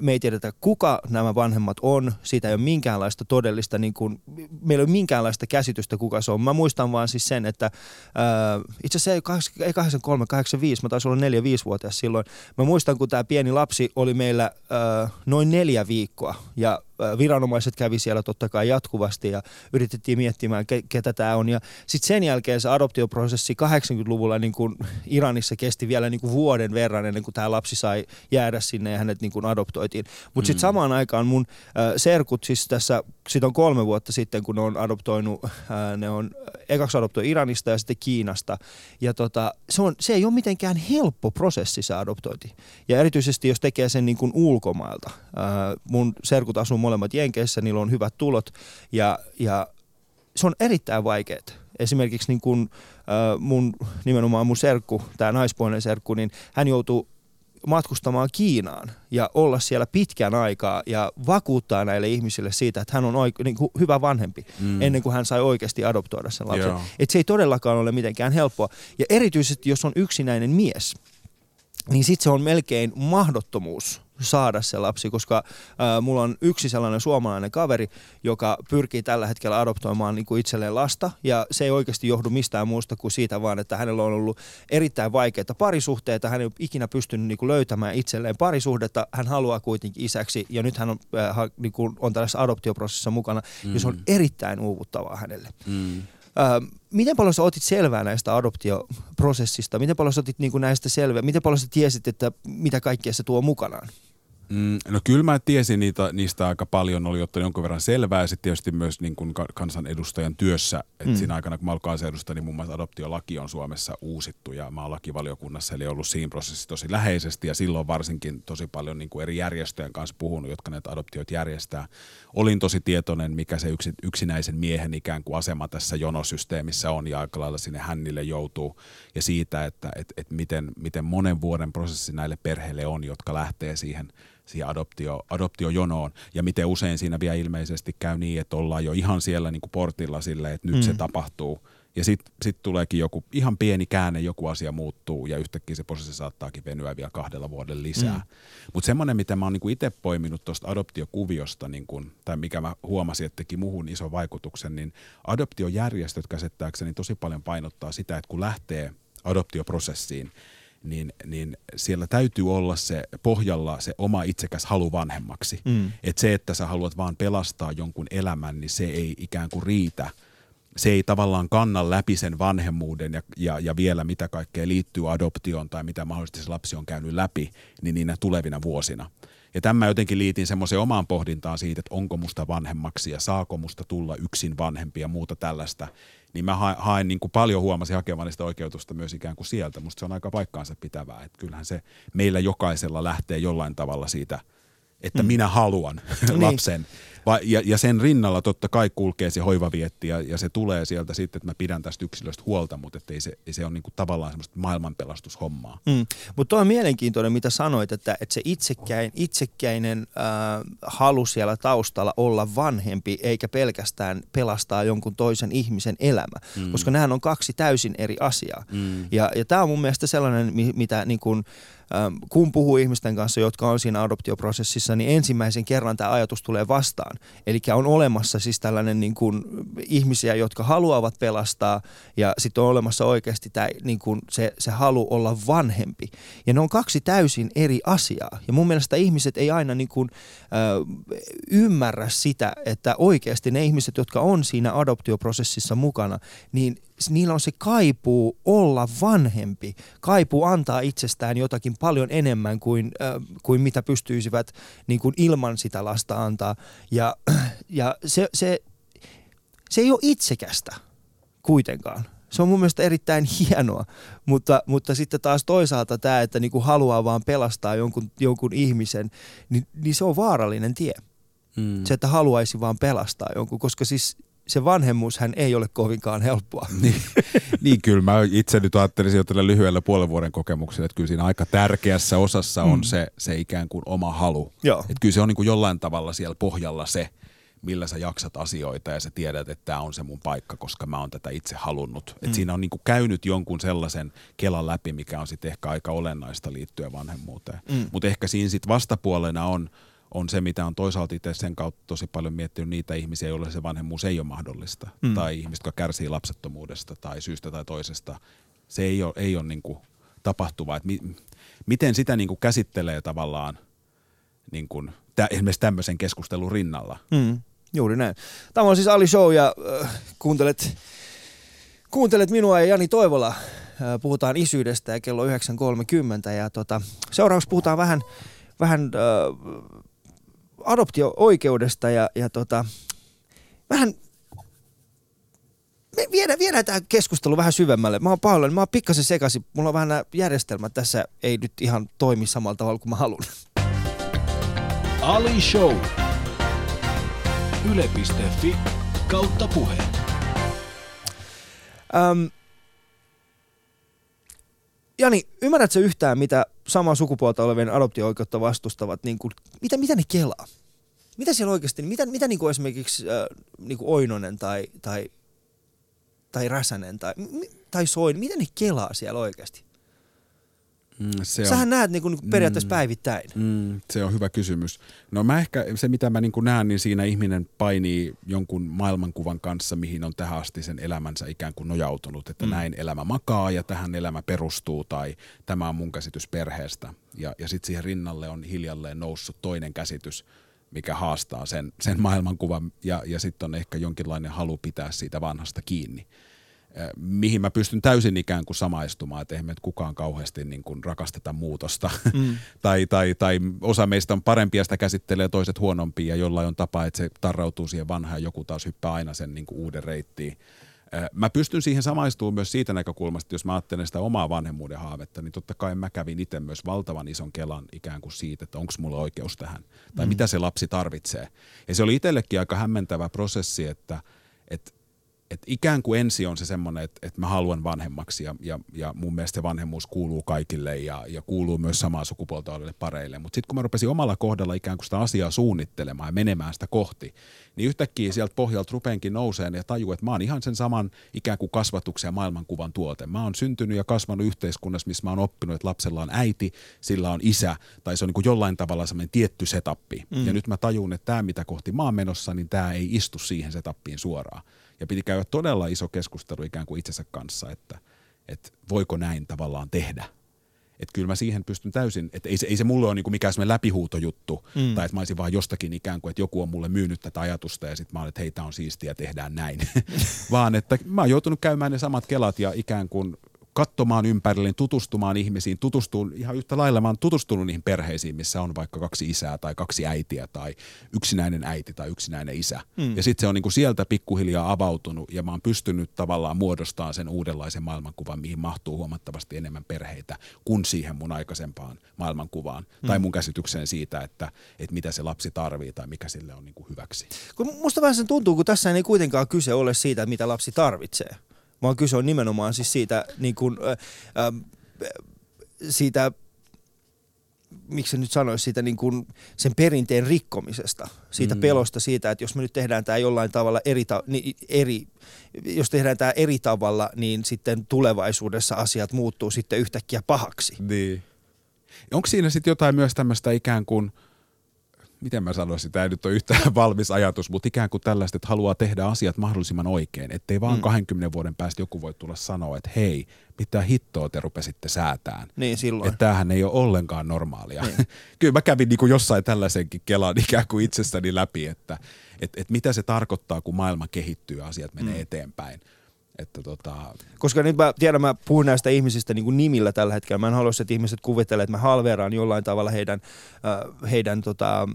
me ei tiedetä kuka nämä vanhemmat on. Siitä ei ole minkäänlaista todellista, niin kuin, meillä ei ole minkäänlaista käsitystä kuka se on. Mä muistan vaan siis sen, että ää, itse asiassa ei, kahdeksan- ei 83, 85, mä taisin olla 4-5-vuotias silloin. Mä muistan, kun tämä pieni lapsi oli meillä ää, noin neljä viikkoa ja viranomaiset kävi siellä totta kai jatkuvasti ja yritettiin miettimään, ke- ketä tämä on. Ja sitten sen jälkeen se adoptioprosessi 80-luvulla niin kuin Iranissa kesti vielä niin kuin vuoden verran ennen kuin tämä lapsi sai jäädä sinne ja hänet niin kuin adoptoitiin. Mutta sitten Mm. samaan aikaan mun äh, serkut, siis tässä, siitä on kolme vuotta sitten, kun ne on adoptoinut, äh, ne on ekaksi adoptoi Iranista ja sitten Kiinasta. Ja tota, se, on, se ei ole mitenkään helppo prosessi se adoptointi. Ja erityisesti jos tekee sen niin kuin ulkomailta. Äh, mun serkut asuu molemmat Jenkeissä, niillä on hyvät tulot ja, ja se on erittäin vaikeaa. Esimerkiksi niin kun, äh, mun, nimenomaan mun serkku, tämä naispuolinen serkku, niin hän joutuu matkustamaan Kiinaan ja olla siellä pitkän aikaa ja vakuuttaa näille ihmisille siitä, että hän on oike- niin kuin hyvä vanhempi mm. ennen kuin hän sai oikeasti adoptoida sen lapsen. Joo. Et se ei todellakaan ole mitenkään helppoa. Ja erityisesti, jos on yksinäinen mies, niin sitten se on melkein mahdottomuus saada se lapsi, koska ää, mulla on yksi sellainen suomalainen kaveri, joka pyrkii tällä hetkellä adoptoimaan niin kuin itselleen lasta, ja se ei oikeasti johdu mistään muusta kuin siitä vaan, että hänellä on ollut erittäin vaikeita parisuhteita, hän ei ole ikinä pystynyt niin kuin löytämään itselleen parisuhdetta, hän haluaa kuitenkin isäksi, ja nyt hän on, ää, niin kuin on tällaisessa adoptioprosessissa mukana, mm. ja se on erittäin uuvuttavaa hänelle. Mm. Ää, miten paljon sä otit selvää näistä adoptioprosessista? Miten paljon sä otit niin näistä selvää? Miten paljon sä tiesit, että mitä kaikkea se tuo mukanaan? Mm, no kyllä mä tiesin niitä, niistä aika paljon, oli ottanut jonkun verran selvää. Ja sitten tietysti myös niin kuin kansanedustajan työssä, että mm. siinä aikana kun mä olin kansanedustaja, niin muun muassa adoptiolaki on Suomessa uusittu. Ja mä oon lakivaliokunnassa, eli ollut siinä prosessissa tosi läheisesti. Ja silloin varsinkin tosi paljon niin kuin eri järjestöjen kanssa puhunut, jotka näitä adoptioita järjestää. Olin tosi tietoinen, mikä se yksi, yksinäisen miehen ikään kuin asema tässä jonosysteemissä on. Ja aika lailla sinne hännille joutuu. Ja siitä, että et, et miten, miten monen vuoden prosessi näille perheille on, jotka lähtee siihen – siihen adoptio, adoptiojonoon. Ja miten usein siinä vielä ilmeisesti käy niin, että ollaan jo ihan siellä niin kuin portilla sille, että nyt mm. se tapahtuu. Ja sitten sit tuleekin joku ihan pieni käänne, joku asia muuttuu ja yhtäkkiä se prosessi saattaakin venyä vielä kahdella vuodella lisää. Mm. Mutta semmoinen, mitä mä oon niinku itse poiminut tuosta adoptiokuviosta, niinku, tai mikä mä huomasin, että teki muhun ison vaikutuksen, niin adoptiojärjestöt käsittääkseni tosi paljon painottaa sitä, että kun lähtee adoptioprosessiin, niin, niin siellä täytyy olla se pohjalla se oma itsekäs halu vanhemmaksi. Mm. Että se, että sä haluat vaan pelastaa jonkun elämän, niin se ei ikään kuin riitä. Se ei tavallaan kanna läpi sen vanhemmuuden ja, ja, ja vielä mitä kaikkea liittyy adoptioon tai mitä mahdollisesti se lapsi on käynyt läpi, niin niinä tulevina vuosina. Ja tämä jotenkin liitin semmoiseen omaan pohdintaan siitä, että onko musta vanhemmaksi ja saako musta tulla yksin vanhempi ja muuta tällaista niin mä haen niin kuin paljon huomasin hakevani sitä oikeutusta myös ikään kuin sieltä. Musta se on aika paikkaansa pitävää, että kyllähän se meillä jokaisella lähtee jollain tavalla siitä, että mm. minä haluan niin. lapsen. Va, ja, ja sen rinnalla totta kai kulkee se hoivavietti ja, ja se tulee sieltä sitten, että mä pidän tästä yksilöstä huolta, mutta ei se, ei se on niinku tavallaan semmoista maailmanpelastushommaa. Mm. Mutta on mielenkiintoinen, mitä sanoit, että, että se itsekkäin, itsekkäinen äh, halu siellä taustalla olla vanhempi eikä pelkästään pelastaa jonkun toisen ihmisen elämä, mm. koska nämä on kaksi täysin eri asiaa. Mm. Ja, ja tämä on mun mielestä sellainen, mitä niin kun, Ähm, kun puhuu ihmisten kanssa, jotka on siinä adoptioprosessissa, niin ensimmäisen kerran tämä ajatus tulee vastaan. Eli on olemassa siis tällainen niin kuin ihmisiä, jotka haluavat pelastaa ja sitten on olemassa oikeasti tämä, niin kuin se, se halu olla vanhempi. Ja ne on kaksi täysin eri asiaa. Ja mun mielestä ihmiset ei aina niin kuin, äh, ymmärrä sitä, että oikeasti ne ihmiset, jotka on siinä adoptioprosessissa mukana, niin niillä on se kaipuu olla vanhempi, kaipuu antaa itsestään jotakin paljon enemmän kuin, äh, kuin mitä pystyisivät niin kuin ilman sitä lasta antaa. Ja, ja se, se, se ei ole itsekästä kuitenkaan. Se on mun mielestä erittäin hienoa, mutta, mutta sitten taas toisaalta tämä, että niinku haluaa vaan pelastaa jonkun, jonkun ihmisen, niin, niin se on vaarallinen tie. Mm. Se, että haluaisi vaan pelastaa jonkun, koska siis se vanhemmuus hän ei ole kovinkaan helppoa. Niin, niin kyllä mä itse nyt ajattelisin jo tällä lyhyellä puolen vuoden kokemuksella, että kyllä siinä aika tärkeässä osassa on mm. se, se ikään kuin oma halu. Joo. Että kyllä se on niin kuin jollain tavalla siellä pohjalla se, millä sä jaksat asioita ja sä tiedät, että tämä on se mun paikka, koska mä oon tätä itse halunnut. Mm. Et siinä on niinku käynyt jonkun sellaisen kelan läpi, mikä on sitten ehkä aika olennaista liittyen vanhemmuuteen. Mm. Mutta ehkä siinä sitten vastapuolena on, on se, mitä on toisaalta itse sen kautta tosi paljon miettinyt niitä ihmisiä, joille se vanhemmuus ei ole mahdollista. Mm. Tai ihmiset, jotka kärsii lapsettomuudesta tai syystä tai toisesta. Se ei ole, ei ole niin kuin tapahtuvaa. mi, miten sitä niin kuin käsittelee tavallaan niin kuin, tä, esimerkiksi tämmöisen keskustelun rinnalla. Mm. Juuri näin. Tämä on siis Ali Show ja äh, kuuntelet, kuuntelet minua ja Jani Toivola. Äh, puhutaan isyydestä ja kello 9.30 ja tota, seuraavaksi puhutaan vähän, vähän äh, adoptio-oikeudesta ja, ja tota, vähän me viedään, viedään tämä keskustelu vähän syvemmälle. Mä oon pahoillani, mä oon pikkasen sekaisin. Mulla on vähän nämä järjestelmät tässä ei nyt ihan toimi samalla tavalla kuin mä haluan. Ali Show. Yle.fi kautta puhe. Um, Jani, ymmärrätkö yhtään, mitä samaa sukupuolta olevien adoptio-oikeutta vastustavat, niin kuin, mitä, mitä ne kelaa? Mitä siellä oikeasti, mitä, mitä niin kuin esimerkiksi äh, niin kuin Oinonen tai, tai, tai Räsänen tai, tai Soin, mitä ne kelaa siellä oikeasti? Mm, se Sähän on, näet niin kuin, niin kuin periaatteessa Mm. päivittäin. mm, se on hyvä kysymys. No mä ehkä, se mitä mä niin kuin näen, niin siinä ihminen painii jonkun maailmankuvan kanssa, mihin on tähän asti sen elämänsä ikään kuin nojautunut, että Mm. mm. näin elämä makaa ja tähän elämä perustuu tai tämä on mun käsitys perheestä. Ja, ja sitten siihen rinnalle on hiljalleen noussut toinen käsitys, mikä haastaa sen, sen maailmankuvan ja, ja sitten on ehkä jonkinlainen halu pitää siitä vanhasta kiinni. Eh, mihin mä pystyn täysin ikään kuin samaistumaan, että eihän me kukaan kauheasti niin kuin rakasteta muutosta. Mm. tai, tai, tai osa meistä on parempia sitä käsittelee, toiset huonompia ja jollain on tapa, että se tarrautuu siihen vanhaan joku taas hyppää aina sen niin kuin uuden reittiin. Eh, Mä pystyn siihen samaistumaan myös siitä näkökulmasta, jos mä ajattelen sitä omaa vanhemmuuden haavetta, niin totta kai mä kävin itse myös valtavan ison kelan ikään kuin siitä, että onko mulla oikeus tähän, tai mm. mitä se lapsi tarvitsee. Ja se oli itsellekin aika hämmentävä prosessi, että, että et ikään kuin ensi on se semmoinen, että, että mä haluan vanhemmaksi ja, ja, ja mun mielestä se vanhemmuus kuuluu kaikille ja, ja kuuluu myös samaa sukupuolta oleville pareille. Mutta sitten kun mä rupesin omalla kohdalla ikään kuin sitä asiaa suunnittelemaan ja menemään sitä kohti, niin yhtäkkiä sieltä pohjalta rupeenkin nouseen ja tajuu, että mä oon ihan sen saman ikään kuin kasvatuksen ja maailmankuvan tuote. Mä oon syntynyt ja kasvanut yhteiskunnassa, missä mä oon oppinut, että lapsella on äiti, sillä on isä, tai se on niin kuin jollain tavalla semmoinen tietty setappi. Mm. Ja nyt mä tajun, että tämä mitä kohti mä oon menossa, niin tämä ei istu siihen setappiin suoraan. Ja piti käydä todella iso keskustelu ikään kuin itsensä kanssa, että, että voiko näin tavallaan tehdä. Että kyllä mä siihen pystyn täysin, että ei se, ei se mulle ole niinku mikään semmoinen läpihuutojuttu, Mm. tai että mä olisin vaan jostakin ikään kuin, että joku on mulle myynyt tätä ajatusta ja sitten mä olen, että hei, tää on siistiä, tehdään näin. vaan että mä oon joutunut käymään ne samat kelat ja ikään kuin katsomaan ympärilleen, tutustumaan ihmisiin, tutustuun ihan yhtä lailla mä oon tutustunut niihin perheisiin, missä on vaikka kaksi isää tai kaksi äitiä tai yksinäinen äiti tai yksinäinen isä. Mm. Mm. Ja sitten se on niinku sieltä pikkuhiljaa avautunut ja mä oon pystynyt tavallaan muodostamaan sen uudenlaisen maailmankuvan, mihin mahtuu huomattavasti enemmän perheitä kuin siihen mun aikaisempaan maailmankuvaan mm. tai mun käsitykseen siitä, että, että mitä se lapsi tarvii tai mikä sille on niinku hyväksi. Kun musta vähän sen tuntuu, kun tässä ei kuitenkaan kyse ole siitä, mitä lapsi tarvitsee, vaan kyse on nimenomaan siis siitä, niin kuin, äh, äh, siitä miksi se nyt sanoisi, siitä niin kuin sen perinteen rikkomisesta, siitä mm. Pelosta siitä, että jos me nyt tehdään tämä jollain tavalla eri, ta- niin eri jos tehdään tämä eri tavalla, niin sitten tulevaisuudessa asiat muuttuu sitten yhtäkkiä pahaksi. Niin. Onko siinä sitten jotain myös tämmöistä ikään kuin, miten mä sanoisin, tämä ei nyt ole yhtään valmis ajatus, mutta ikään kuin tällaista, että haluaa tehdä asiat mahdollisimman oikein, ettei vaan Mm. mm. 20 vuoden päästä joku voi tulla sanoa, että hei, mitä hittoa te rupesitte säätään. Niin silloin. Että tämähän ei ole ollenkaan normaalia. Niin. Kyllä mä kävin niin kuin jossain tällaisenkin kelan ikään kuin itsessäni läpi, että et, et mitä se tarkoittaa, kun maailma kehittyy ja asiat menee mm. eteenpäin. Että tota, Koska nyt mä tiedän, mä puhun näistä ihmisistä niin kuin nimillä tällä hetkellä. Mä en halua, että ihmiset kuvittelee, että mä halveeraan jollain tavalla heidän, äh, heidän tota,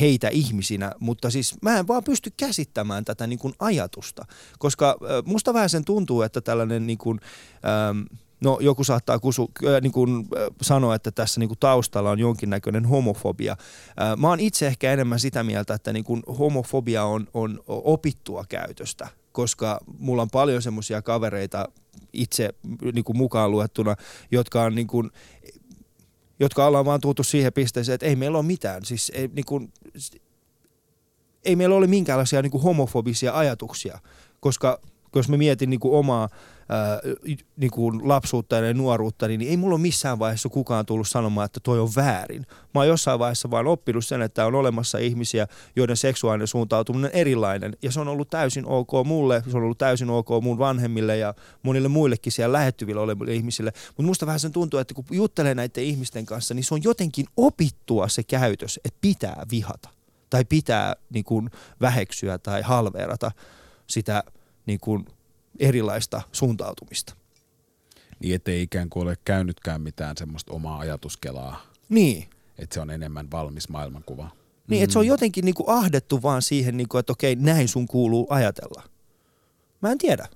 heitä ihmisinä, mutta siis mä en vaan pysty käsittämään tätä niin kuin ajatusta. Koska äh, musta vähän sen tuntuu, että tällainen niin kuin, ähm, No joku saattaa kusu, äh, niin kuin, äh, sanoa, että tässä niin kuin taustalla on jonkinnäköinen homofobia. Äh, mä oon itse ehkä enemmän sitä mieltä, että niin kuin homofobia on, on opittua käytöstä, koska mulla on paljon semmoisia kavereita itse niin kuin mukaan luettuna, jotka on niin kuin, jotka ollaan vaan tultu siihen pisteeseen, että ei meillä ole mitään. Siis ei, niin kuin, ei meillä ole minkäänlaisia niin kuin homofobisia ajatuksia, koska jos mä mietin niin kuin omaa niin kuin lapsuutta ja nuoruutta, niin ei mulla ole missään vaiheessa kukaan tullut sanomaan, että toi on väärin. Mä oon jossain vaiheessa vaan oppinut sen, että on olemassa ihmisiä, joiden seksuaalinen suuntautuminen on erilainen. Ja se on ollut täysin ok mulle, se on ollut täysin ok mun vanhemmille ja monille muillekin siellä lähettyvillä oleville ihmisille. Mutta musta vähän sen tuntuu, että kun juttelee näiden ihmisten kanssa, niin se on jotenkin opittua se käytös, että pitää vihata tai pitää niin kuin, väheksyä tai halveerata sitä niin kuin, erilaista suuntautumista. niin ettei ikään kuin ole käynytkään mitään semmoista omaa ajatuskelaa, Niin, että se on enemmän valmis maailmankuva. niin että se on jotenkin niin kuin ahdettu vaan siihen, niin kuin, että okei, näin sun kuuluu ajatella. Mä en tiedä.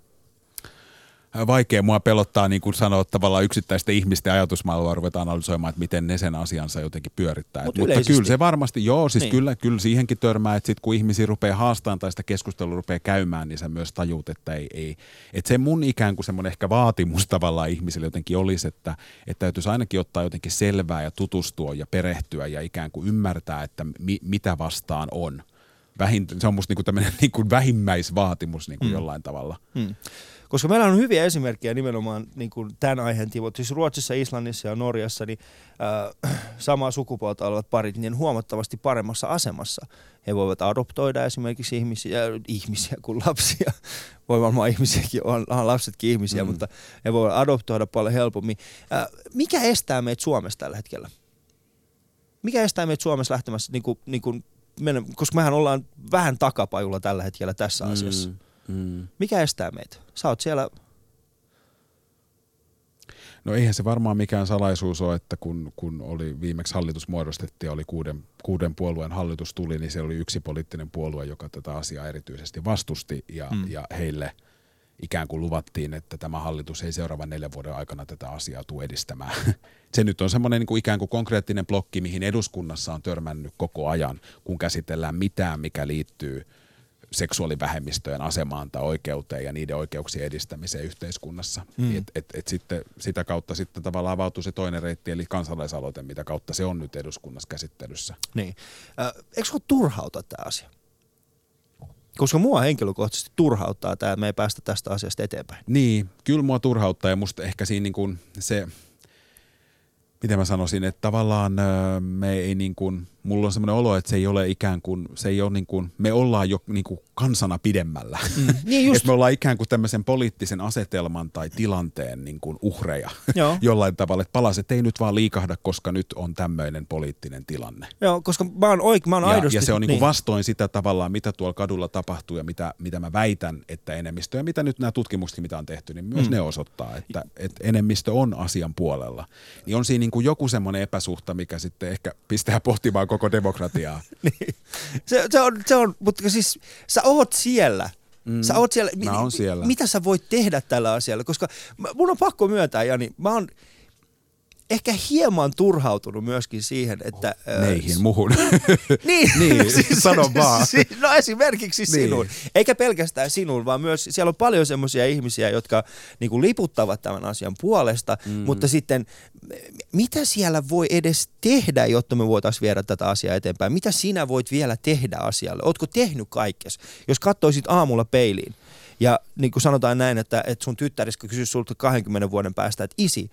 Vaikea mua pelottaa niin kuin sanoa tavallaan yksittäisten ihmisten ajatusmaailmaa ruvetaan analysoimaan, että miten ne sen asiansa jotenkin pyörittää. Mut Mutta kyllä se varmasti, joo, siis Niin. kyllä, kyllä siihenkin törmää, että sit kun ihmisiä rupeaa haastamaan tai sitä keskustelua rupeaa käymään, niin sä myös tajuut, että ei, ei että se mun ikään kuin semmoinen ehkä vaatimus tavallaan ihmisille jotenkin olisi, että, että täytyisi ainakin ottaa jotenkin selvää ja tutustua ja perehtyä ja ikään kuin ymmärtää, että mi, mitä vastaan on. Vähin, se on musta niinku tämmöinen niinku vähimmäisvaatimus niinku Mm. mm. jollain tavalla. Hmm. Koska meillä on hyviä esimerkkejä nimenomaan niin kuin tämän aiheen tiimoilta. Siis Ruotsissa, Islannissa ja Norjassa niin, äh, samaa sukupuolta olevat parit niin huomattavasti paremmassa asemassa. He voivat adoptoida esimerkiksi ihmisiä, äh, ihmisiä kuin lapsia. Voi varmaan ihmisiäkin, on, on lapsetkin ihmisiä, mm. mutta he voivat adoptoida paljon helpommin. Äh, mikä estää meitä Suomessa tällä hetkellä? Mikä estää meitä Suomessa lähtemässä, niin kuin, niin kuin, koska mehän ollaan vähän takapajulla tällä hetkellä tässä asiassa. Mm. Mikä estää meitä? Sä oot siellä... No eihän se varmaan mikään salaisuus ole, että kun, kun oli viimeksi hallitus muodostettiin ja oli kuuden, kuuden puolueen hallitus tuli, niin se oli yksi poliittinen puolue, joka tätä asiaa erityisesti vastusti ja, mm. ja heille ikään kuin luvattiin, että tämä hallitus ei seuraavan neljän vuoden aikana tätä asiaa tule edistämään. Se nyt on semmoinen niin kuin ikään kuin konkreettinen blokki, mihin eduskunnassa on törmännyt koko ajan, kun käsitellään mitään, mikä liittyy – seksuaalivähemmistöjen asemaan tai oikeuteen ja niiden oikeuksien edistämiseen yhteiskunnassa. Mm. Et, et, et sitten, sitä kautta sitten tavallaan avautuu se toinen reitti, eli kansalaisaloite, mitä kautta se on nyt eduskunnassa käsittelyssä. Niin. Äh, eikö turhauta tämä asia? Koska mua henkilökohtaisesti turhauttaa tämä, että me ei päästä tästä asiasta eteenpäin. Niin, kyllä mua turhauttaa ja musta ehkä siinä niin kuin se, miten mä sanoisin, että tavallaan me ei niin kuin, mulla on semmoinen olo, että se ei ole ikään kuin, se ei ole niin kuin, me ollaan jo niin kuin kansana pidemmällä. Mm. Niin just. me ollaan ikään kuin tämmöisen poliittisen asetelman tai tilanteen niin kuin uhreja Joo. jollain tavalla, että palaset ei nyt vaan liikahda, koska nyt on tämmöinen poliittinen tilanne. Joo, koska mä oon, oik, mä oon ja, aidosti... Ja se on niin kuin niin. vastoin sitä tavallaan, mitä tuolla kadulla tapahtuu ja mitä, mitä mä väitän, että enemmistö, ja mitä nyt nämä tutkimukset, mitä on tehty, niin myös mm. ne osoittaa, että, että enemmistö on asian puolella. Niin on siinä niin kuin joku semmoinen epäsuhta, mikä sitten ehkä pistää pohtimaan koko demokratiaa. niin. se, se, on, se on, mutta siis sä oot siellä. Mm. Sä oot siellä. Mä oon siellä. Mitä sä voit tehdä tällä asialla? Koska mun on pakko myöntää, Jani, mä oon ehkä hieman turhautunut myöskin siihen, että... Meihin, äh, muhun. niin, niin siis, sano vaan. Siis, no esimerkiksi niin. sinun. Eikä pelkästään sinun, vaan myös siellä on paljon semmoisia ihmisiä, jotka niin kuin liputtavat tämän asian puolesta, mm. mutta sitten mitä siellä voi edes tehdä, jotta me voitaisiin viedä tätä asiaa eteenpäin? Mitä sinä voit vielä tehdä asialle? Ootko tehnyt kaikkes? Jos katsoisit aamulla peiliin, ja niin kuin sanotaan näin, että, että sun tyttäriskö kysyisi sulta 20 vuoden päästä, että isi,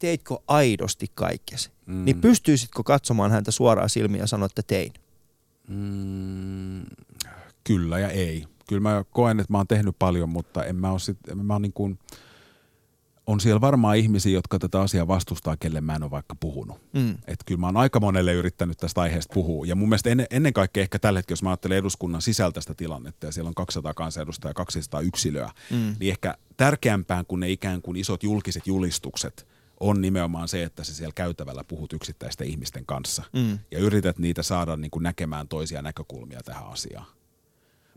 teitkö aidosti kaikkesi? Mm. Niin pystyisitkö katsomaan häntä suoraan silmiin ja sanoa, että tein? Mm, kyllä ja ei. Kyllä mä koen, että mä oon tehnyt paljon, mutta en mä ole sit, mä oon niin kuin, on siellä varmaan ihmisiä, jotka tätä asiaa vastustaa, kelle mä en ole vaikka puhunut. Mm. Että kyllä mä oon aika monelle yrittänyt tästä aiheesta puhua. Ja mun mielestä ennen, ennen kaikkea ehkä tällä hetkellä, jos mä ajattelen eduskunnan sisältäistä tilannetta, ja siellä on 200 kansanedustajaa ja 200 yksilöä, mm. niin ehkä tärkeämpään kuin ne ikään kuin isot julkiset julistukset – on nimenomaan se, että sä siellä käytävällä puhut yksittäisten ihmisten kanssa mm. ja yrität niitä saada niin kuin näkemään toisia näkökulmia tähän asiaan.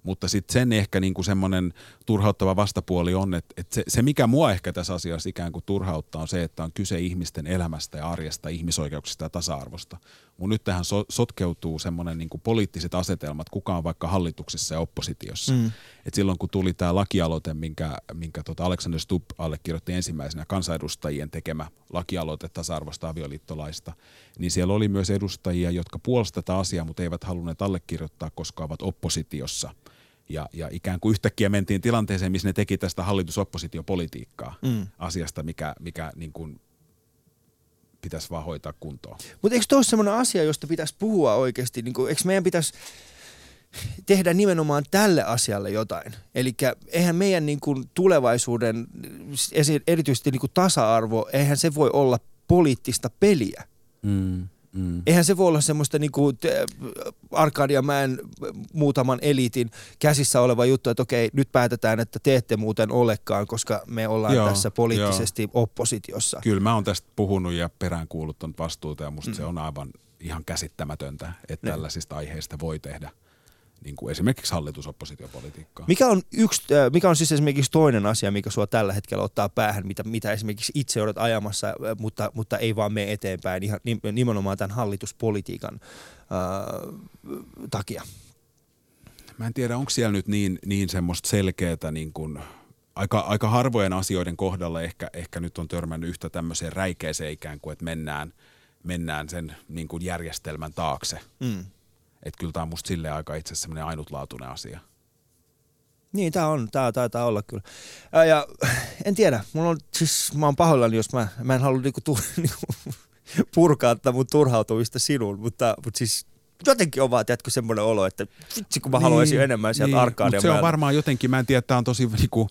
Mutta sitten sen ehkä niinku semmoinen turhauttava vastapuoli on, että, että se, se mikä mua ehkä tässä asiassa ikään kuin turhauttaa on se, että on kyse ihmisten elämästä ja arjesta, ihmisoikeuksista ja tasa-arvosta. Mun nyt tähän so, sotkeutuu semmoinen niinku poliittiset asetelmat, kuka on vaikka hallituksessa ja oppositiossa. Mm. Et silloin kun tuli tämä lakialoite, minkä, minkä tota Alexander Stubb allekirjoitti ensimmäisenä kansanedustajien tekemä lakialoite tasa-arvosta avioliittolaista, niin siellä oli myös edustajia, jotka puolustavat tätä asiaa, mutta eivät halunneet allekirjoittaa, koska ovat oppositiossa – ja, ja ikään kuin yhtäkkiä mentiin tilanteeseen, missä ne teki tästä hallitusoppositiopolitiikkaa mm. asiasta, mikä, mikä niin kuin pitäisi vaan hoitaa kuntoon. Mutta eikö tuossa sellainen asia, josta pitäisi puhua oikeasti? Niin kuin, eikö meidän pitäisi tehdä nimenomaan tälle asialle jotain? Eli eihän meidän niin kuin tulevaisuuden, erityisesti niin kuin tasa-arvo, eihän se voi olla poliittista peliä. Mm. Mm. Eihän se voi olla semmoista niinku Arkadiamäen muutaman eliitin käsissä oleva juttu, että okei, nyt päätetään, että te ette muuten olekaan, koska me ollaan joo, tässä poliittisesti joo. oppositiossa. Kyllä mä oon tästä puhunut ja peräänkuuluttanut vastuuta ja musta mm. se on aivan ihan käsittämätöntä, että ne. tällaisista aiheista voi tehdä – niin kuin esimerkiksi hallitusoppositiopolitiikkaa. Mikä on, yksi, äh, mikä on siis esimerkiksi toinen asia, mikä sua tällä hetkellä ottaa päähän, mitä, mitä esimerkiksi itse olet ajamassa, äh, mutta, mutta ei vaan mene eteenpäin ihan nimenomaan tämän hallituspolitiikan äh, takia? Mä en tiedä, onko siellä nyt niin, niin semmoista selkeää niin kuin aika, aika harvojen asioiden kohdalla ehkä, ehkä nyt on törmännyt yhtä tämmöiseen räikeeseen ikään kuin, että mennään, mennään sen niin kuin järjestelmän taakse. Mm. Että kyllä tämä on musta silleen aika itse asiassa ainutlaatuinen asia. Niin, tämä on, tämä taitaa olla kyllä. Ää, ja en tiedä, mulla on, siis mä oon pahoillani, jos mä, mä en halua niinku, tu, niinku, purkaa tätä mun turhautumista sinuun, mutta, mutta siis jotenkin on vaan, tiedätkö, semmoinen olo, että vitsi kun mä niin, haluaisin enemmän sieltä niin, Arkadian se on varmaan jotenkin, mä en tiedä, tämä on tosi niinku,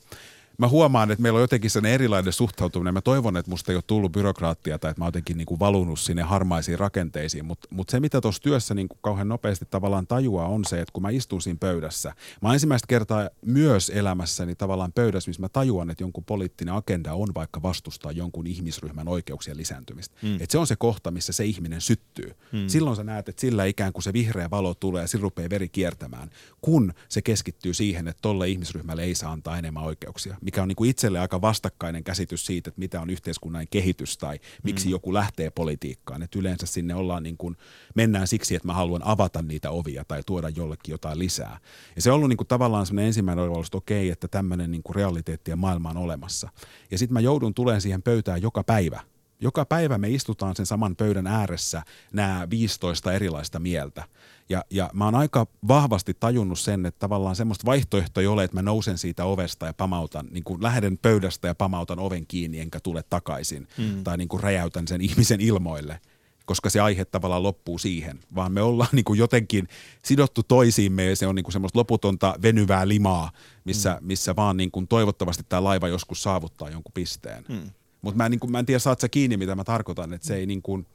mä huomaan, että meillä on jotenkin sellainen erilainen suhtautuminen. Mä toivon, että musta ei ole tullut byrokraattia tai että mä oon jotenkin niin kuin valunut sinne harmaisiin rakenteisiin, mutta mut se mitä tuossa työssä niin kuin kauhean nopeasti tavallaan tajua on se, että kun mä istun siinä pöydässä, mä oon ensimmäistä kertaa myös elämässäni tavallaan pöydässä, missä mä tajuan, että jonkun poliittinen agenda on vaikka vastustaa jonkun ihmisryhmän oikeuksien lisääntymistä. Mm. Että se on se kohta, missä se ihminen syttyy. Mm. Silloin sä näet, että sillä ikään kuin se vihreä valo tulee ja sillä rupeaa veri kiertämään, kun se keskittyy siihen, että tolle ihmisryhmälle ei saa antaa enemmän oikeuksia mikä on niin kuin itselle aika vastakkainen käsitys siitä, että mitä on yhteiskunnan kehitys tai miksi mm. joku lähtee politiikkaan. Että yleensä sinne ollaan niin kuin, mennään siksi, että mä haluan avata niitä ovia tai tuoda jollekin jotain lisää. Ja se on ollut niin kuin tavallaan semmoinen ensimmäinen oivallus, että okei, että tämmöinen niin kuin realiteetti ja maailma on olemassa. Ja sitten mä joudun tulemaan siihen pöytään joka päivä joka päivä me istutaan sen saman pöydän ääressä nämä 15 erilaista mieltä. Ja, ja mä oon aika vahvasti tajunnut sen, että tavallaan semmoista vaihtoehtoa ei ole, että mä nousen siitä ovesta ja pamautan, niin kuin lähden pöydästä ja pamautan oven kiinni enkä tule takaisin. Mm. Tai niin kuin räjäytän sen ihmisen ilmoille koska se aihe tavallaan loppuu siihen, vaan me ollaan niin kuin jotenkin sidottu toisiimme ja se on niin kuin semmoista loputonta venyvää limaa, missä, mm. missä vaan niin kuin toivottavasti tämä laiva joskus saavuttaa jonkun pisteen. Mm. Mutta mä, niin kuin, mä en tiedä, saat sä kiinni, mitä mä tarkoitan, että se ei niin kuin,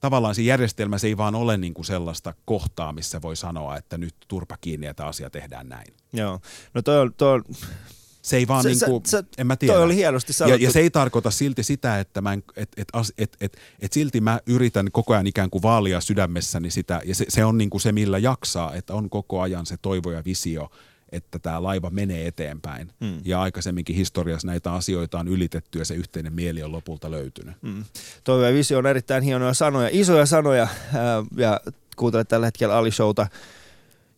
tavallaan se järjestelmä se ei vaan ole niin kuin sellaista kohtaa, missä voi sanoa, että nyt turpa kiinni ja tämä asia tehdään näin. Joo, no toi on, toi on se ei vaan se, niin kuin, se, en mä tiedä. Toi oli hienosti sanottu. Ja, ja se ei tarkoita silti sitä, että mä en, et, et, et, et, et silti mä yritän koko ajan ikään kuin vaalia sydämessäni sitä, ja se, se on niin kuin se, millä jaksaa, että on koko ajan se toivo ja visio, että tämä laiva menee eteenpäin. Mm. Ja aikaisemminkin historiassa näitä asioita on ylitetty ja se yhteinen mieli on lopulta löytynyt. Mm. Toivo ja visio on erittäin hienoja sanoja, isoja sanoja ja kuuntelet tällä hetkellä Ali Showta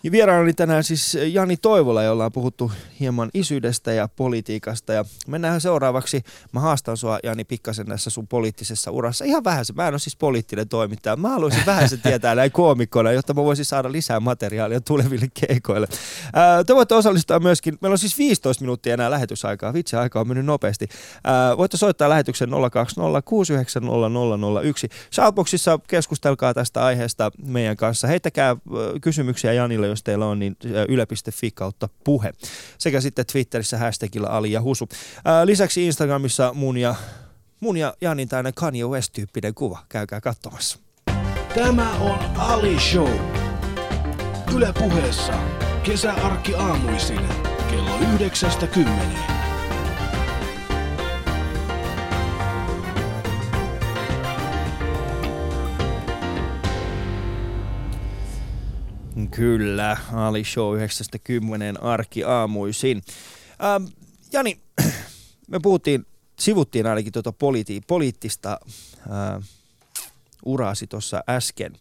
ja vieraani tänään siis Jani Toivola, jolla on puhuttu hieman isyydestä ja politiikasta. Ja mennään seuraavaksi. Mä haastan sua Jani pikkasen näissä sun poliittisessa urassa. Ihan vähän se. Mä en ole siis poliittinen toimittaja. Mä haluaisin vähän se tietää näin koomikkona, jotta mä voisin saada lisää materiaalia tuleville keikoille. Ää, te voitte osallistua myöskin. Meillä on siis 15 minuuttia enää lähetysaikaa. Vitsi, aika on mennyt nopeasti. Ää, voitte soittaa lähetyksen 020 690 Shoutboxissa keskustelkaa tästä aiheesta meidän kanssa. Heittäkää kysymyksiä Janille, jos teillä on, niin yle.fi kautta puhe. Sekä sitten Twitterissä hashtagilla Ali ja Husu. Ää, lisäksi Instagramissa mun ja, mun ja Janin tämmöinen Kanye West-tyyppinen kuva. Käykää katsomassa. Tämä on Ali Show. Yle puheessa. Kesäarkki aamuisin kello 9.10. Kyllä, Ali Show 9.10 arki aamuisin. Ähm, Jani, me puhuttiin, sivuttiin ainakin tuota politi- poliittista äh, uraasi tuossa äsken.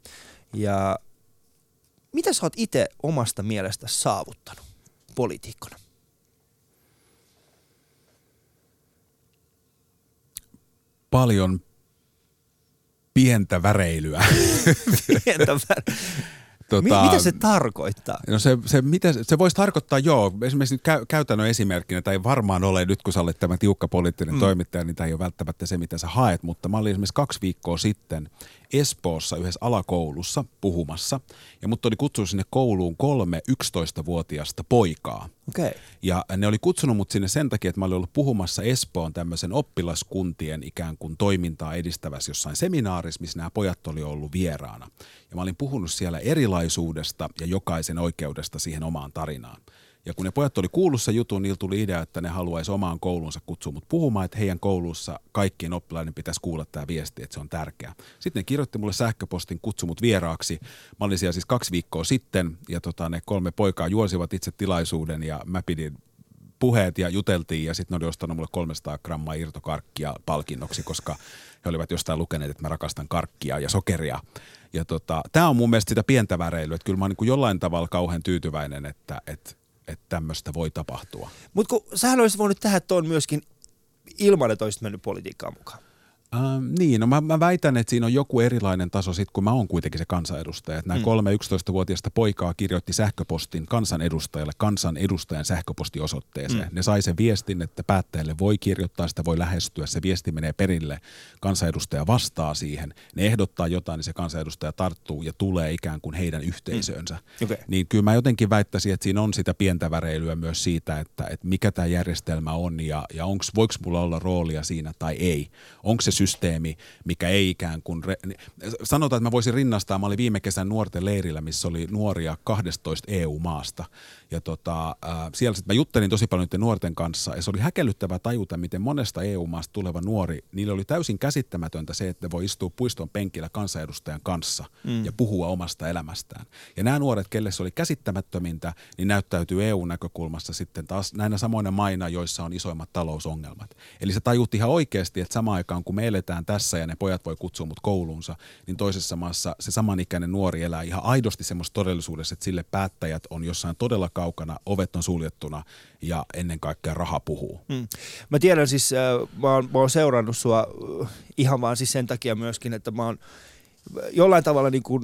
Ja mitä sä oot itse omasta mielestä saavuttanut poliitikkona? Paljon pientä väreilyä. pientä väreilyä. Tota, mitä se tarkoittaa? No se, se, mitä, se voisi tarkoittaa, joo, esimerkiksi nyt käy, käytännön esimerkkinä, tai varmaan ole nyt, kun sä olet tämä tiukka poliittinen mm. toimittaja, niin tämä ei ole välttämättä se, mitä sä haet, mutta mä olin esimerkiksi kaksi viikkoa sitten Espoossa yhdessä alakoulussa puhumassa, ja mut oli kutsunut sinne kouluun kolme 11-vuotiasta poikaa. Okay. Ja ne oli kutsunut mut sinne sen takia, että mä olin ollut puhumassa Espoon tämmöisen oppilaskuntien ikään kuin toimintaa edistävässä jossain seminaarissa, missä nämä pojat oli ollut vieraana. Ja mä olin puhunut siellä erilaisuudesta ja jokaisen oikeudesta siihen omaan tarinaan. Ja kun ne pojat oli kuullut jutun, niillä tuli idea, että ne haluaisi omaan koulunsa kutsua mut puhumaan, että heidän koulussa kaikkien oppilaiden pitäisi kuulla tämä viesti, että se on tärkeää. Sitten ne kirjoitti mulle sähköpostin kutsumut vieraaksi. Mä olin siellä siis kaksi viikkoa sitten ja tota, ne kolme poikaa juosivat itse tilaisuuden ja mä pidin puheet ja juteltiin ja sitten ne oli ostanut mulle 300 grammaa irtokarkkia palkinnoksi, koska he olivat jostain lukeneet, että mä rakastan karkkia ja sokeria. Ja tota, tämä on mun mielestä sitä pientä väreilyä, että kyllä mä oon niin jollain tavalla kauhean tyytyväinen, että, että että tämmöistä voi tapahtua. Mutta kun sähän olisit voinut tehdä tuon myöskin ilman, että olisit mennyt politiikkaan mukaan. Ähm, niin, no mä, mä väitän, että siinä on joku erilainen taso sit, kun mä oon kuitenkin se kansanedustaja. Että nämä mm. kolme 11-vuotiaista poikaa kirjoitti sähköpostin kansanedustajalle kansanedustajan sähköpostiosoitteeseen. Mm. Ne sai sen viestin, että päättäjälle voi kirjoittaa, sitä voi lähestyä, se viesti menee perille, kansanedustaja vastaa siihen. Ne ehdottaa jotain, niin se kansanedustaja tarttuu ja tulee ikään kuin heidän yhteisöönsä. Mm. Okay. Niin kyllä mä jotenkin väittäisin, että siinä on sitä pientä väreilyä myös siitä, että, että mikä tämä järjestelmä on ja, ja onks, voiko mulla olla roolia siinä tai ei. Onko se systeemi, mikä ei ikään kuin, re, sanotaan, että mä voisin rinnastaa, mä olin viime kesän nuorten leirillä, missä oli nuoria 12 EU-maasta. Ja tota, äh, siellä sit mä juttelin tosi paljon niiden nuorten kanssa, ja se oli häkellyttävä tajuta, miten monesta EU-maasta tuleva nuori, niillä oli täysin käsittämätöntä se, että voi istua puiston penkillä kansanedustajan kanssa mm. ja puhua omasta elämästään. Ja nämä nuoret, kelle se oli käsittämättömintä, niin näyttäytyy EU-näkökulmassa sitten taas näinä samoina maina, joissa on isoimmat talousongelmat. Eli se tajutti ihan oikeasti, että samaan aikaan kun me eletään tässä ja ne pojat voi kutsua mut kouluunsa, niin toisessa maassa se samanikäinen nuori elää ihan aidosti semmoista todellisuudessa, että sille päättäjät on jossain todella kaukana, ovet on suljettuna ja ennen kaikkea raha puhuu. Hmm. Mä tiedän siis, äh, mä, oon, mä oon seurannut sua äh, ihan vaan siis sen takia myöskin, että mä oon jollain tavalla niin kuin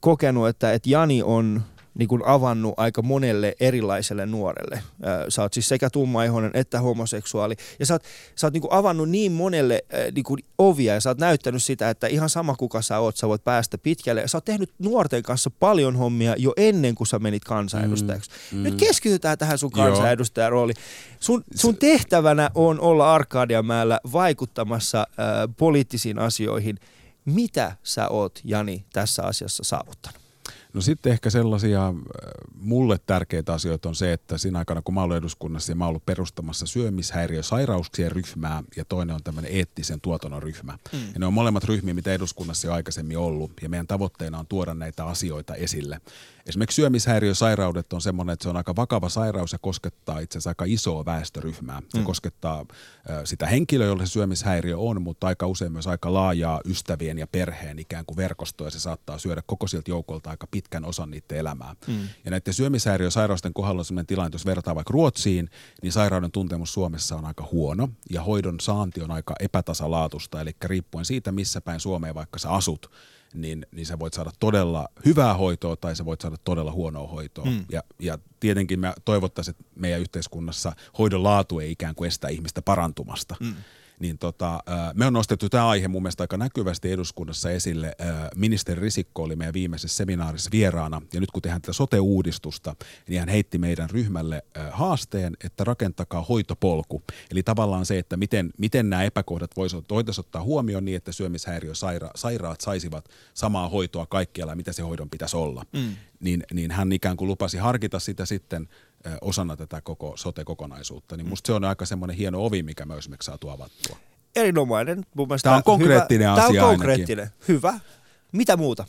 kokenut, että, että Jani on – niin kuin avannut aika monelle erilaiselle nuorelle. Sä oot siis sekä tummaihoinen että homoseksuaali. Ja sä oot, sä oot niin kuin avannut niin monelle niin kuin ovia ja sä oot näyttänyt sitä, että ihan sama kuka sä oot, sä voit päästä pitkälle. Sä oot tehnyt nuorten kanssa paljon hommia jo ennen kuin sä menit kansanedustajaksi. Mm, mm. Nyt keskitytään tähän sun kansanedustajan rooliin. Sun, sun tehtävänä on olla Arkadianmäellä vaikuttamassa äh, poliittisiin asioihin. Mitä sä oot, Jani, tässä asiassa saavuttanut? No sitten ehkä sellaisia äh, mulle tärkeitä asioita on se, että siinä aikana kun mä olen eduskunnassa ja mä ollut perustamassa syömishäiriösairauksien ryhmää ja toinen on tämmöinen eettisen tuotannon ryhmä. Mm. Ja ne on molemmat ryhmiä, mitä eduskunnassa jo aikaisemmin ollut ja meidän tavoitteena on tuoda näitä asioita esille. Esimerkiksi syömishäiriösairaudet on semmoinen, että se on aika vakava sairaus ja koskettaa itse asiassa aika isoa väestöryhmää. Se mm. koskettaa sitä henkilöä, jolle se syömishäiriö on, mutta aika usein myös aika laajaa ystävien ja perheen ikään kuin verkostoa ja se saattaa syödä koko siltä joukolta aika pitkän osan niiden elämää. Mm. Ja näiden syömishäiriösairausten kohdalla on sellainen tilanne, jos vertaa vaikka Ruotsiin, niin sairauden tuntemus Suomessa on aika huono ja hoidon saanti on aika epätasalaatusta, eli riippuen siitä, missä päin Suomeen vaikka sä asut, niin, niin sä voit saada todella hyvää hoitoa tai sä voit saada todella huonoa hoitoa. Mm. Ja, ja tietenkin me toivottaisiin, että meidän yhteiskunnassa hoidon laatu ei ikään kuin estä ihmistä parantumasta. Mm niin tota, me on nostettu tämä aihe mun mielestä aika näkyvästi eduskunnassa esille. Ministeri Risikko oli meidän viimeisessä seminaarissa vieraana, ja nyt kun tehdään tätä sote-uudistusta, niin hän heitti meidän ryhmälle haasteen, että rakentakaa hoitopolku. Eli tavallaan se, että miten, miten nämä epäkohdat voitaisiin ottaa huomioon niin, että syömishäiriösairaat saisivat samaa hoitoa kaikkialla, mitä se hoidon pitäisi olla. Mm. Niin, niin hän ikään kuin lupasi harkita sitä sitten osana tätä koko sote-kokonaisuutta, niin musta se on aika semmoinen hieno ovi, mikä me esimerkiksi saatu avattua. Erinomainen. Mun Tämä on konkreettinen hyvä. asia Tämä on konkreettinen. Ainakin. Hyvä. Mitä muuta?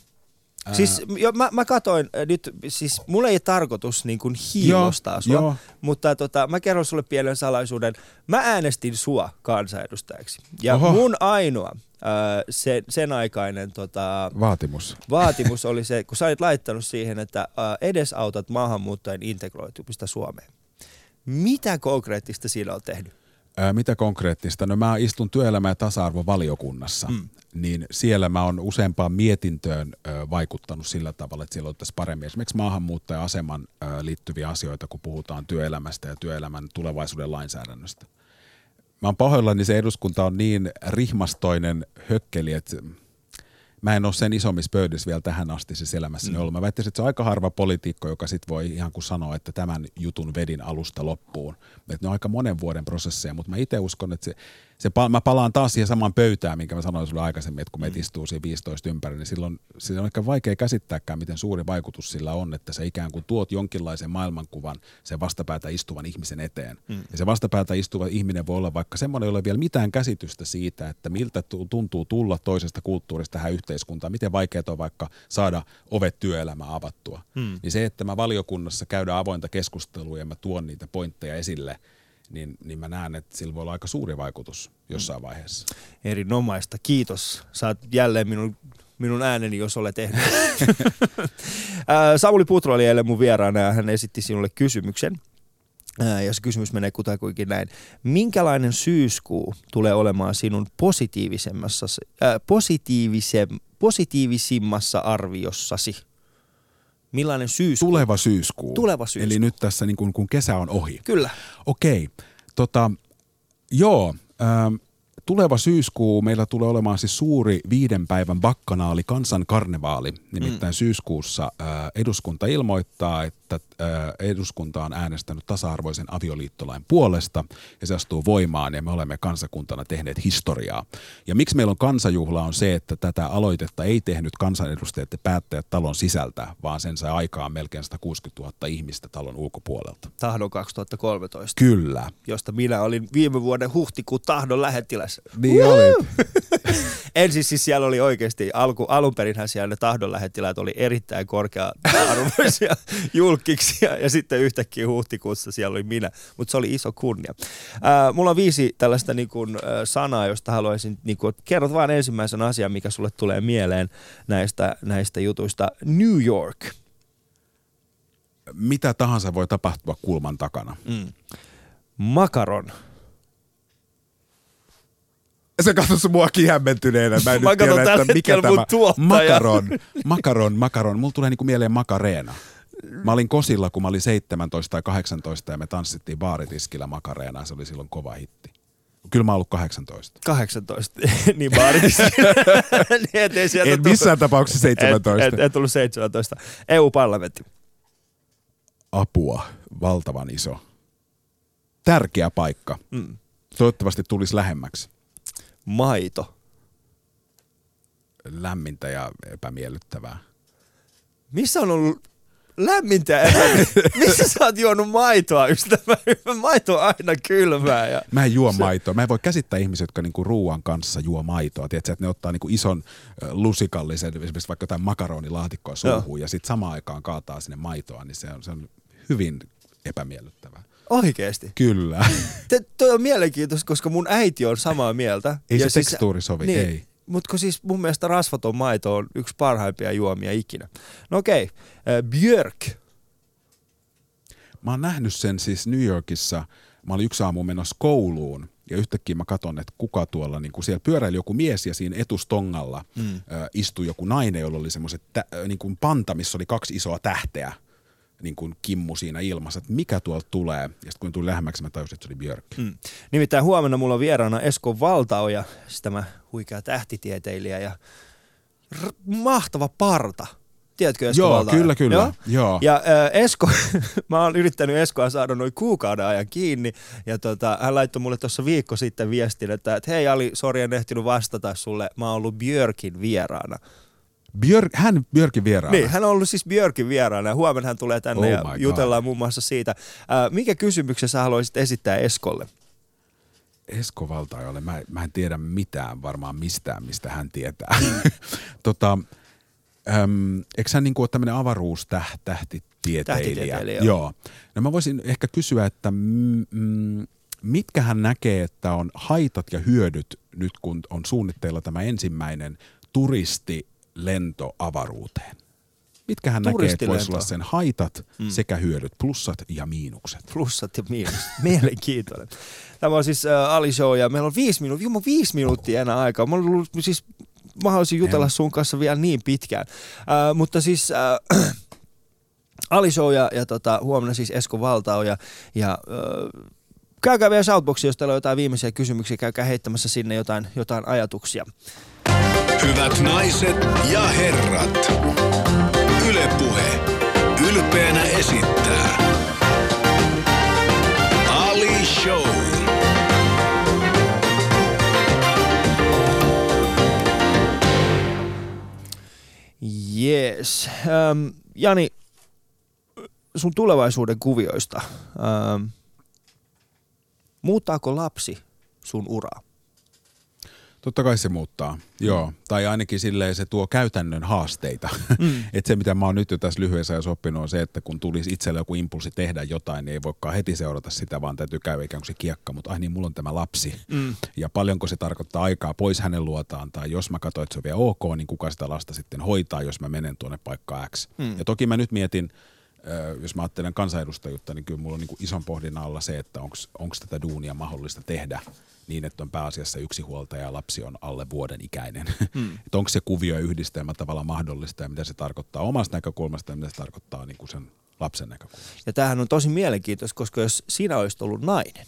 Ää... Siis jo, mä, mä katoin nyt, siis mulla ei tarkoitus niin kuin hiilostaa joo, sua, joo. mutta tota, mä kerron sulle pienen salaisuuden. Mä äänestin sua kansanedustajaksi. Ja Oho. mun ainoa sen, sen aikainen tota, vaatimus. vaatimus oli se, kun sä olit laittanut siihen, että edesautat maahanmuuttajien integroitumista Suomeen. Mitä konkreettista siinä on tehnyt? Mitä konkreettista? No mä istun työelämä- ja tasa-arvovaliokunnassa, mm. niin siellä mä oon useampaan mietintöön vaikuttanut sillä tavalla, että siellä ottaisiin paremmin esimerkiksi maahanmuuttaja-aseman liittyviä asioita, kun puhutaan työelämästä ja työelämän tulevaisuuden lainsäädännöstä mä oon pahoillani, se eduskunta on niin rihmastoinen hökkeli, että mä en ole sen isommissa pöydissä vielä tähän asti siis elämässäni mm. ollut. Mä väittäisin, että se on aika harva poliitikko, joka sit voi ihan kuin sanoa, että tämän jutun vedin alusta loppuun. Että ne on aika monen vuoden prosesseja, mutta mä itse uskon, että se se, mä palaan taas siihen samaan pöytään, minkä mä sanoin sulle aikaisemmin, että kun meitä mm. istuu siinä 15 ympäri, niin silloin, silloin on ehkä vaikea käsittääkään, miten suuri vaikutus sillä on, että se ikään kuin tuot jonkinlaisen maailmankuvan sen vastapäätä istuvan ihmisen eteen. Mm. Ja se vastapäätä istuva ihminen voi olla vaikka semmoinen, jolla ei ole vielä mitään käsitystä siitä, että miltä tuntuu tulla toisesta kulttuurista tähän yhteiskuntaan, miten vaikeaa on vaikka saada ovet työelämää avattua. Mm. Niin se, että mä valiokunnassa käydään avointa keskustelua ja mä tuon niitä pointteja esille – niin, niin mä näen, että sillä voi olla aika suuri vaikutus jossain vaiheessa. Erinomaista. Kiitos. Saat jälleen minun, minun ääneni, jos olet tehnyt. Samuli Putro oli eilen mun vieraana ja hän esitti sinulle kysymyksen. Ja se kysymys menee kutakuinkin näin. Minkälainen syyskuu tulee olemaan sinun positiivisemmassa, ää, positiivisem, positiivisimmassa arviossasi? Millainen syyskuu? Tuleva syyskuu. Tuleva syyskuu. Eli nyt tässä niin kun, kun kesä on ohi. Kyllä. Okei, tota, joo, ähm, tuleva syyskuu meillä tulee olemaan siis suuri viiden päivän bakkanaali, kansankarnevaali. Nimittäin mm. syyskuussa äh, eduskunta ilmoittaa, että äh, eduskunta on äänestänyt tasa-arvoisen avioliittolain puolesta ja se astuu voimaan ja me olemme kansakuntana tehneet historiaa. Ja miksi meillä on kansajuhla on se, että tätä aloitetta ei tehnyt kansanedustajat ja päättäjät talon sisältä, vaan sen sai aikaan melkein 160 000 ihmistä talon ulkopuolelta. Tahdon 2013, Kyllä. josta minä olin viime vuoden huhtikuun tahdon Niin oli. Ensin siis siellä oli oikeasti, alku, alun perinhän siellä ne tahdon lähettiläät oli erittäin korkea-arvoisia julkiksia ja sitten yhtäkkiä huhtikuussa siellä oli minä, mutta se oli iso kunnia. Ää, mulla on viisi tällaista niin kuin, ä, sanaa, josta haluaisin, niin kuin, kerrot vain ensimmäisen asian, mikä sulle tulee mieleen näistä, näistä jutuista. New York. Mitä tahansa voi tapahtua kulman takana. Mm. Makaron. Se katsoisi muakin hämmentyneenä. Mä en Mä nyt tiedä, että mikä tämä... tuottaja. Makaron, makaron, makaron. Mulla tulee niinku mieleen makareena. Mä olin Kosilla, kun mä olin 17 tai 18 ja me tanssittiin baaritiskillä makareena. Se oli silloin kova hitti. Kyllä mä oon ollut 18. 18, niin baaritissa. niin ettei sieltä En tullut- missään tapauksessa 17. Et, et, et tullut 17. EU-parlamentti. Apua, valtavan iso. Tärkeä paikka. Mm. Toivottavasti tulisi lähemmäksi. Maito. Lämmintä ja epämiellyttävää. Missä on ollut lämmintä ja epämi- Missä sä oot juonut maitoa, ystävä? Maito on aina kylmää. Ja... Mä en juo maitoa. Mä en voi käsittää ihmisiä, jotka niinku ruuan kanssa juo maitoa. Tiedätkö, että ne ottaa niinku ison lusikallisen, esimerkiksi vaikka jotain makaronilaatikkoa suuhun ja sitten samaan aikaan kaataa sinne maitoa, niin se on, se on hyvin epämiellyttävää. Oikeesti. Kyllä. Te, toi on mielenkiintoista, koska mun äiti on samaa mieltä. Ei Ja se tekstuuri sovi, niin, ei. Mutta siis mun mielestä rasvaton maito on yksi parhaimpia juomia ikinä. No okei, okay. Björk. Mä oon nähnyt sen siis New Yorkissa. Mä olin yksi aamu menossa kouluun ja yhtäkkiä mä katson, että kuka tuolla, niin kun siellä pyöräili joku mies ja siinä etustongalla mm. ö, istui joku nainen, jolla oli semmoiset tä, ö, niin kuin panta, missä oli kaksi isoa tähteä niin kuin kimmu siinä ilmassa, että mikä tuolta tulee. Ja sitten kun tuli lähemmäksi, mä tajusin, että se oli Björk. Mm. Nimittäin huomenna mulla on vieraana Esko Valtaoja, siis tämä huikea tähtitieteilijä ja r- mahtava parta. Tiedätkö Esko Joo, Valtaoja? kyllä, kyllä. Joo. Joo. Ja äh, Esko, mä oon yrittänyt Eskoa saada noin kuukauden ajan kiinni, ja tota, hän laittoi mulle tuossa viikko sitten viestin, että et, hei Ali, sori en ehtinyt vastata sulle, mä oon ollut Björkin vieraana. Björk, hän Björkin vieraana. Niin, hän on ollut siis Björkin vieraana, ja huomenna hän tulee tänne Oh ja jutellaan muun muassa siitä. Äh, mikä kysymyksen sä haluaisit esittää Eskolle? Esko Valtaojalle, mä, mä en tiedä mitään varmaan mistään, mistä hän tietää. tota, äm, eikö hän niinku ole tämmöinen avaruustähtitieteilijä? Tähtitieteilijä, joo. joo. No mä voisin ehkä kysyä, että mm, mm, mitkä hän näkee, että on haitat ja hyödyt nyt, kun on suunnitteilla tämä ensimmäinen turistilento avaruuteen? Mitkä hän näkee, että voisi olla sen haitat mm. sekä hyödyt, plussat ja miinukset? Plussat ja miinukset. Mielenkiintoinen. Tämä on siis äh, Ali Show ja meillä on viisi minuuttia, Jumma, viisi minuuttia enää aikaa. Mä, ollut, siis, mä haluaisin jutella Joo. sun kanssa vielä niin pitkään. Äh, mutta siis äh, Ali Show ja, ja tota, huomenna siis Esko Valtao ja, ja äh, käykää vielä Shoutboxia, jos teillä on jotain viimeisiä kysymyksiä, käykää heittämässä sinne jotain, jotain ajatuksia. Hyvät naiset ja herrat. Ylepuhe ylpeänä esittää Ali Show. Yes. Ähm, Jani, sun tulevaisuuden kuvioista. Ähm, muuttaako lapsi sun uraa? Totta kai se muuttaa, joo. Tai ainakin silleen se tuo käytännön haasteita. Mm. Et se, mitä mä oon nyt jo tässä lyhyessä ajassa oppinut, on se, että kun tulisi itselle joku impulssi tehdä jotain, niin ei voikaan heti seurata sitä, vaan täytyy käydä ikään kuin se kiekka. Mutta ai niin, mulla on tämä lapsi. Mm. Ja paljonko se tarkoittaa aikaa pois hänen luotaan. Tai jos mä katsoin, että se on vielä ok, niin kuka sitä lasta sitten hoitaa, jos mä menen tuonne paikkaan X. Mm. Ja toki mä nyt mietin, jos mä ajattelen kansanedustajuutta, niin kyllä mulla on niin kuin ison pohdinnan alla se, että onko tätä duunia mahdollista tehdä niin, että on pääasiassa yksi huoltaja ja lapsi on alle vuoden ikäinen. Hmm. että onko se kuvio ja yhdistelmä tavalla mahdollista ja mitä se tarkoittaa omasta näkökulmasta ja mitä se tarkoittaa niin kuin sen lapsen näkökulmasta. Ja tämähän on tosi mielenkiintoista, koska jos sinä olisit ollut nainen,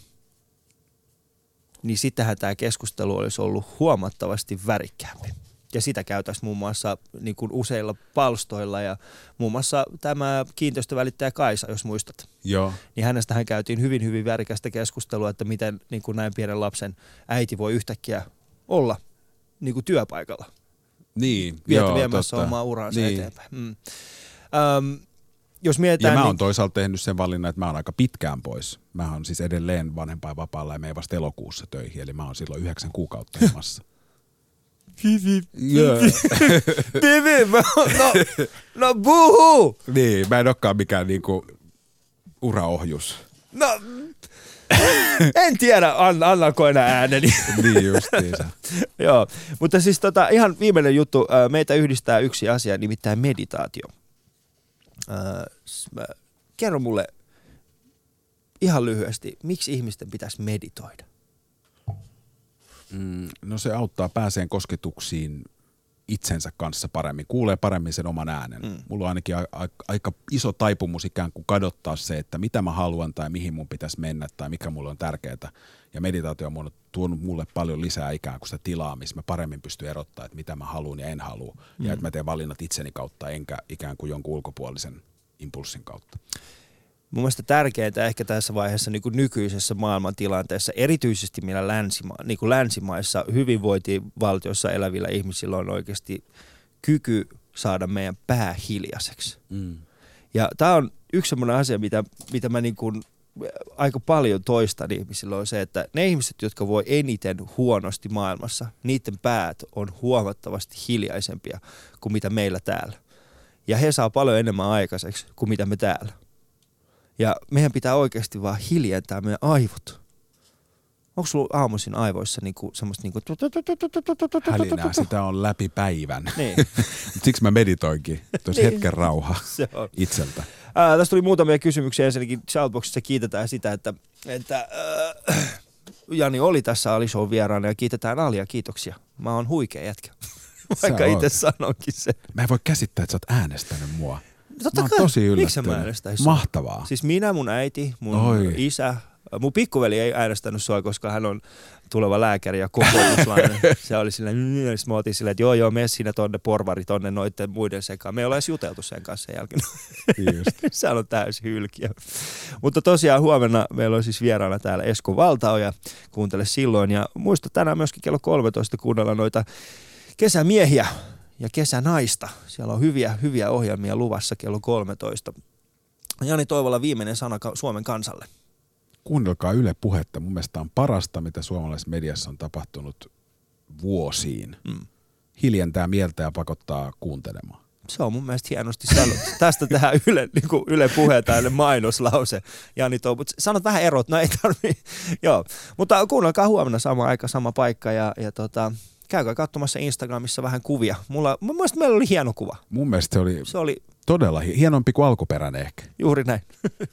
niin sittenhän tämä keskustelu olisi ollut huomattavasti värikkäämpi. Ja sitä käytäisiin muun muassa niin kuin useilla palstoilla ja muun muassa tämä kiinteistövälittäjä Kaisa, jos muistat. Joo. Niin hänestähän käytiin hyvin, hyvin värikästä keskustelua, että miten niin kuin näin pienen lapsen äiti voi yhtäkkiä olla niin kuin työpaikalla. Niin, Vietä joo, viemässä totta. omaa uraansa niin. eteenpäin. Mm. Öm, jos Ja mietitään... mä niin- oon toisaalta tehnyt sen valinnan, että mä oon aika pitkään pois. Mä oon siis edelleen vanhempainvapaalla ja menen vasta elokuussa töihin, eli mä oon silloin yhdeksän kuukautta ilmassa. Joo. Bibi, mä, no, no buhu! niin, mä en olekaan mikään niinku uraohjus. No, en tiedä, an, annako enää ääneni. niin justiinsa. Joo, mutta siis tota, ihan viimeinen juttu. Meitä yhdistää yksi asia, nimittäin meditaatio. Kerro mulle ihan lyhyesti, miksi ihmisten pitäisi meditoida? Mm, no se auttaa pääseen kosketuksiin itsensä kanssa paremmin, kuulee paremmin sen oman äänen. Mm. Mulla on ainakin a- a- aika iso taipumus ikään kuin kadottaa se, että mitä mä haluan tai mihin mun pitäisi mennä tai mikä mulle on tärkeää. Ja meditaatio on tuonut mulle paljon lisää ikään kuin sitä tilaa, missä mä paremmin pystyn erottaa, että mitä mä haluan ja en halua. Mm. Ja että mä teen valinnat itseni kautta enkä ikään kuin jonkun ulkopuolisen impulssin kautta. Mun mielestä tärkeintä ehkä tässä vaiheessa niin kuin nykyisessä maailmantilanteessa, erityisesti meillä länsima, niin kuin länsimaissa hyvinvointivaltiossa elävillä ihmisillä on oikeasti kyky saada meidän pää hiljaiseksi. Mm. Ja tämä on yksi sellainen asia, mitä, mitä mä niin kuin aika paljon toistan ihmisillä on se, että ne ihmiset, jotka voi eniten huonosti maailmassa, niiden päät on huomattavasti hiljaisempia kuin mitä meillä täällä. Ja he saa paljon enemmän aikaiseksi kuin mitä me täällä. Ja meidän pitää oikeasti vaan hiljentää meidän aivot. Onko sulla aamuisin aivoissa niinku semmoista niinku... Hälinää, sitä on läpi päivän. Niin, Siksi mä meditoinkin. Tuossa Niin. hetken rauha se itseltä. Ää, tästä tuli muutamia kysymyksiä. Ensinnäkin Shoutboxissa kiitetään sitä, että, että äh, Jani oli tässä Ali Show vieraana ja kiitetään Alia. Kiitoksia. Mä oon huikea jätkä. Vaikka itse sanonkin sen. Mä en voi käsittää, että sä oot äänestänyt mua. Totta mä oon kai. tosi Miksi yllättynyt. mä äänestäisin? Mahtavaa. Siis minä, mun äiti, mun Oi. isä, mun pikkuveli ei äänestänyt sua, koska hän on tuleva lääkäri ja kokoomuslainen. se oli silleen, ja sit mä otin silleen, että joo joo, mene sinne tonne porvari tonne noitten muiden sekaan. Me ei olla edes juteltu sen kanssa sen jälkeen. Niin. Sehän on täysin hylkiö. Mutta tosiaan huomenna meillä on siis vieraana täällä Esko Valtaoja. Kuuntele silloin. Ja muista tänään myöskin kello 13 kuunnella noita kesämiehiä ja kesänaista. Siellä on hyviä, hyviä ohjelmia luvassa kello 13. Jani Toivola viimeinen sana Suomen kansalle. Kuunnelkaa Yle puhetta. Mun mielestä on parasta, mitä suomalaisessa mediassa on tapahtunut vuosiin. Mm. Hiljentää mieltä ja pakottaa kuuntelemaan. Se on mun mielestä hienosti sanottu. Tästä tehdään Yle, niin kuin Yle puhe mainoslause. Jani mutta sanot vähän erot, no ei tarvii. Joo, mutta kuunnelkaa huomenna sama aika, sama paikka ja, ja tota, käykää katsomassa Instagramissa vähän kuvia. Mulla, mun mielestä meillä oli hieno kuva. Mun mielestä se oli Se oli todella hi- hienompi kuin alkuperäinen ehkä. juuri näin.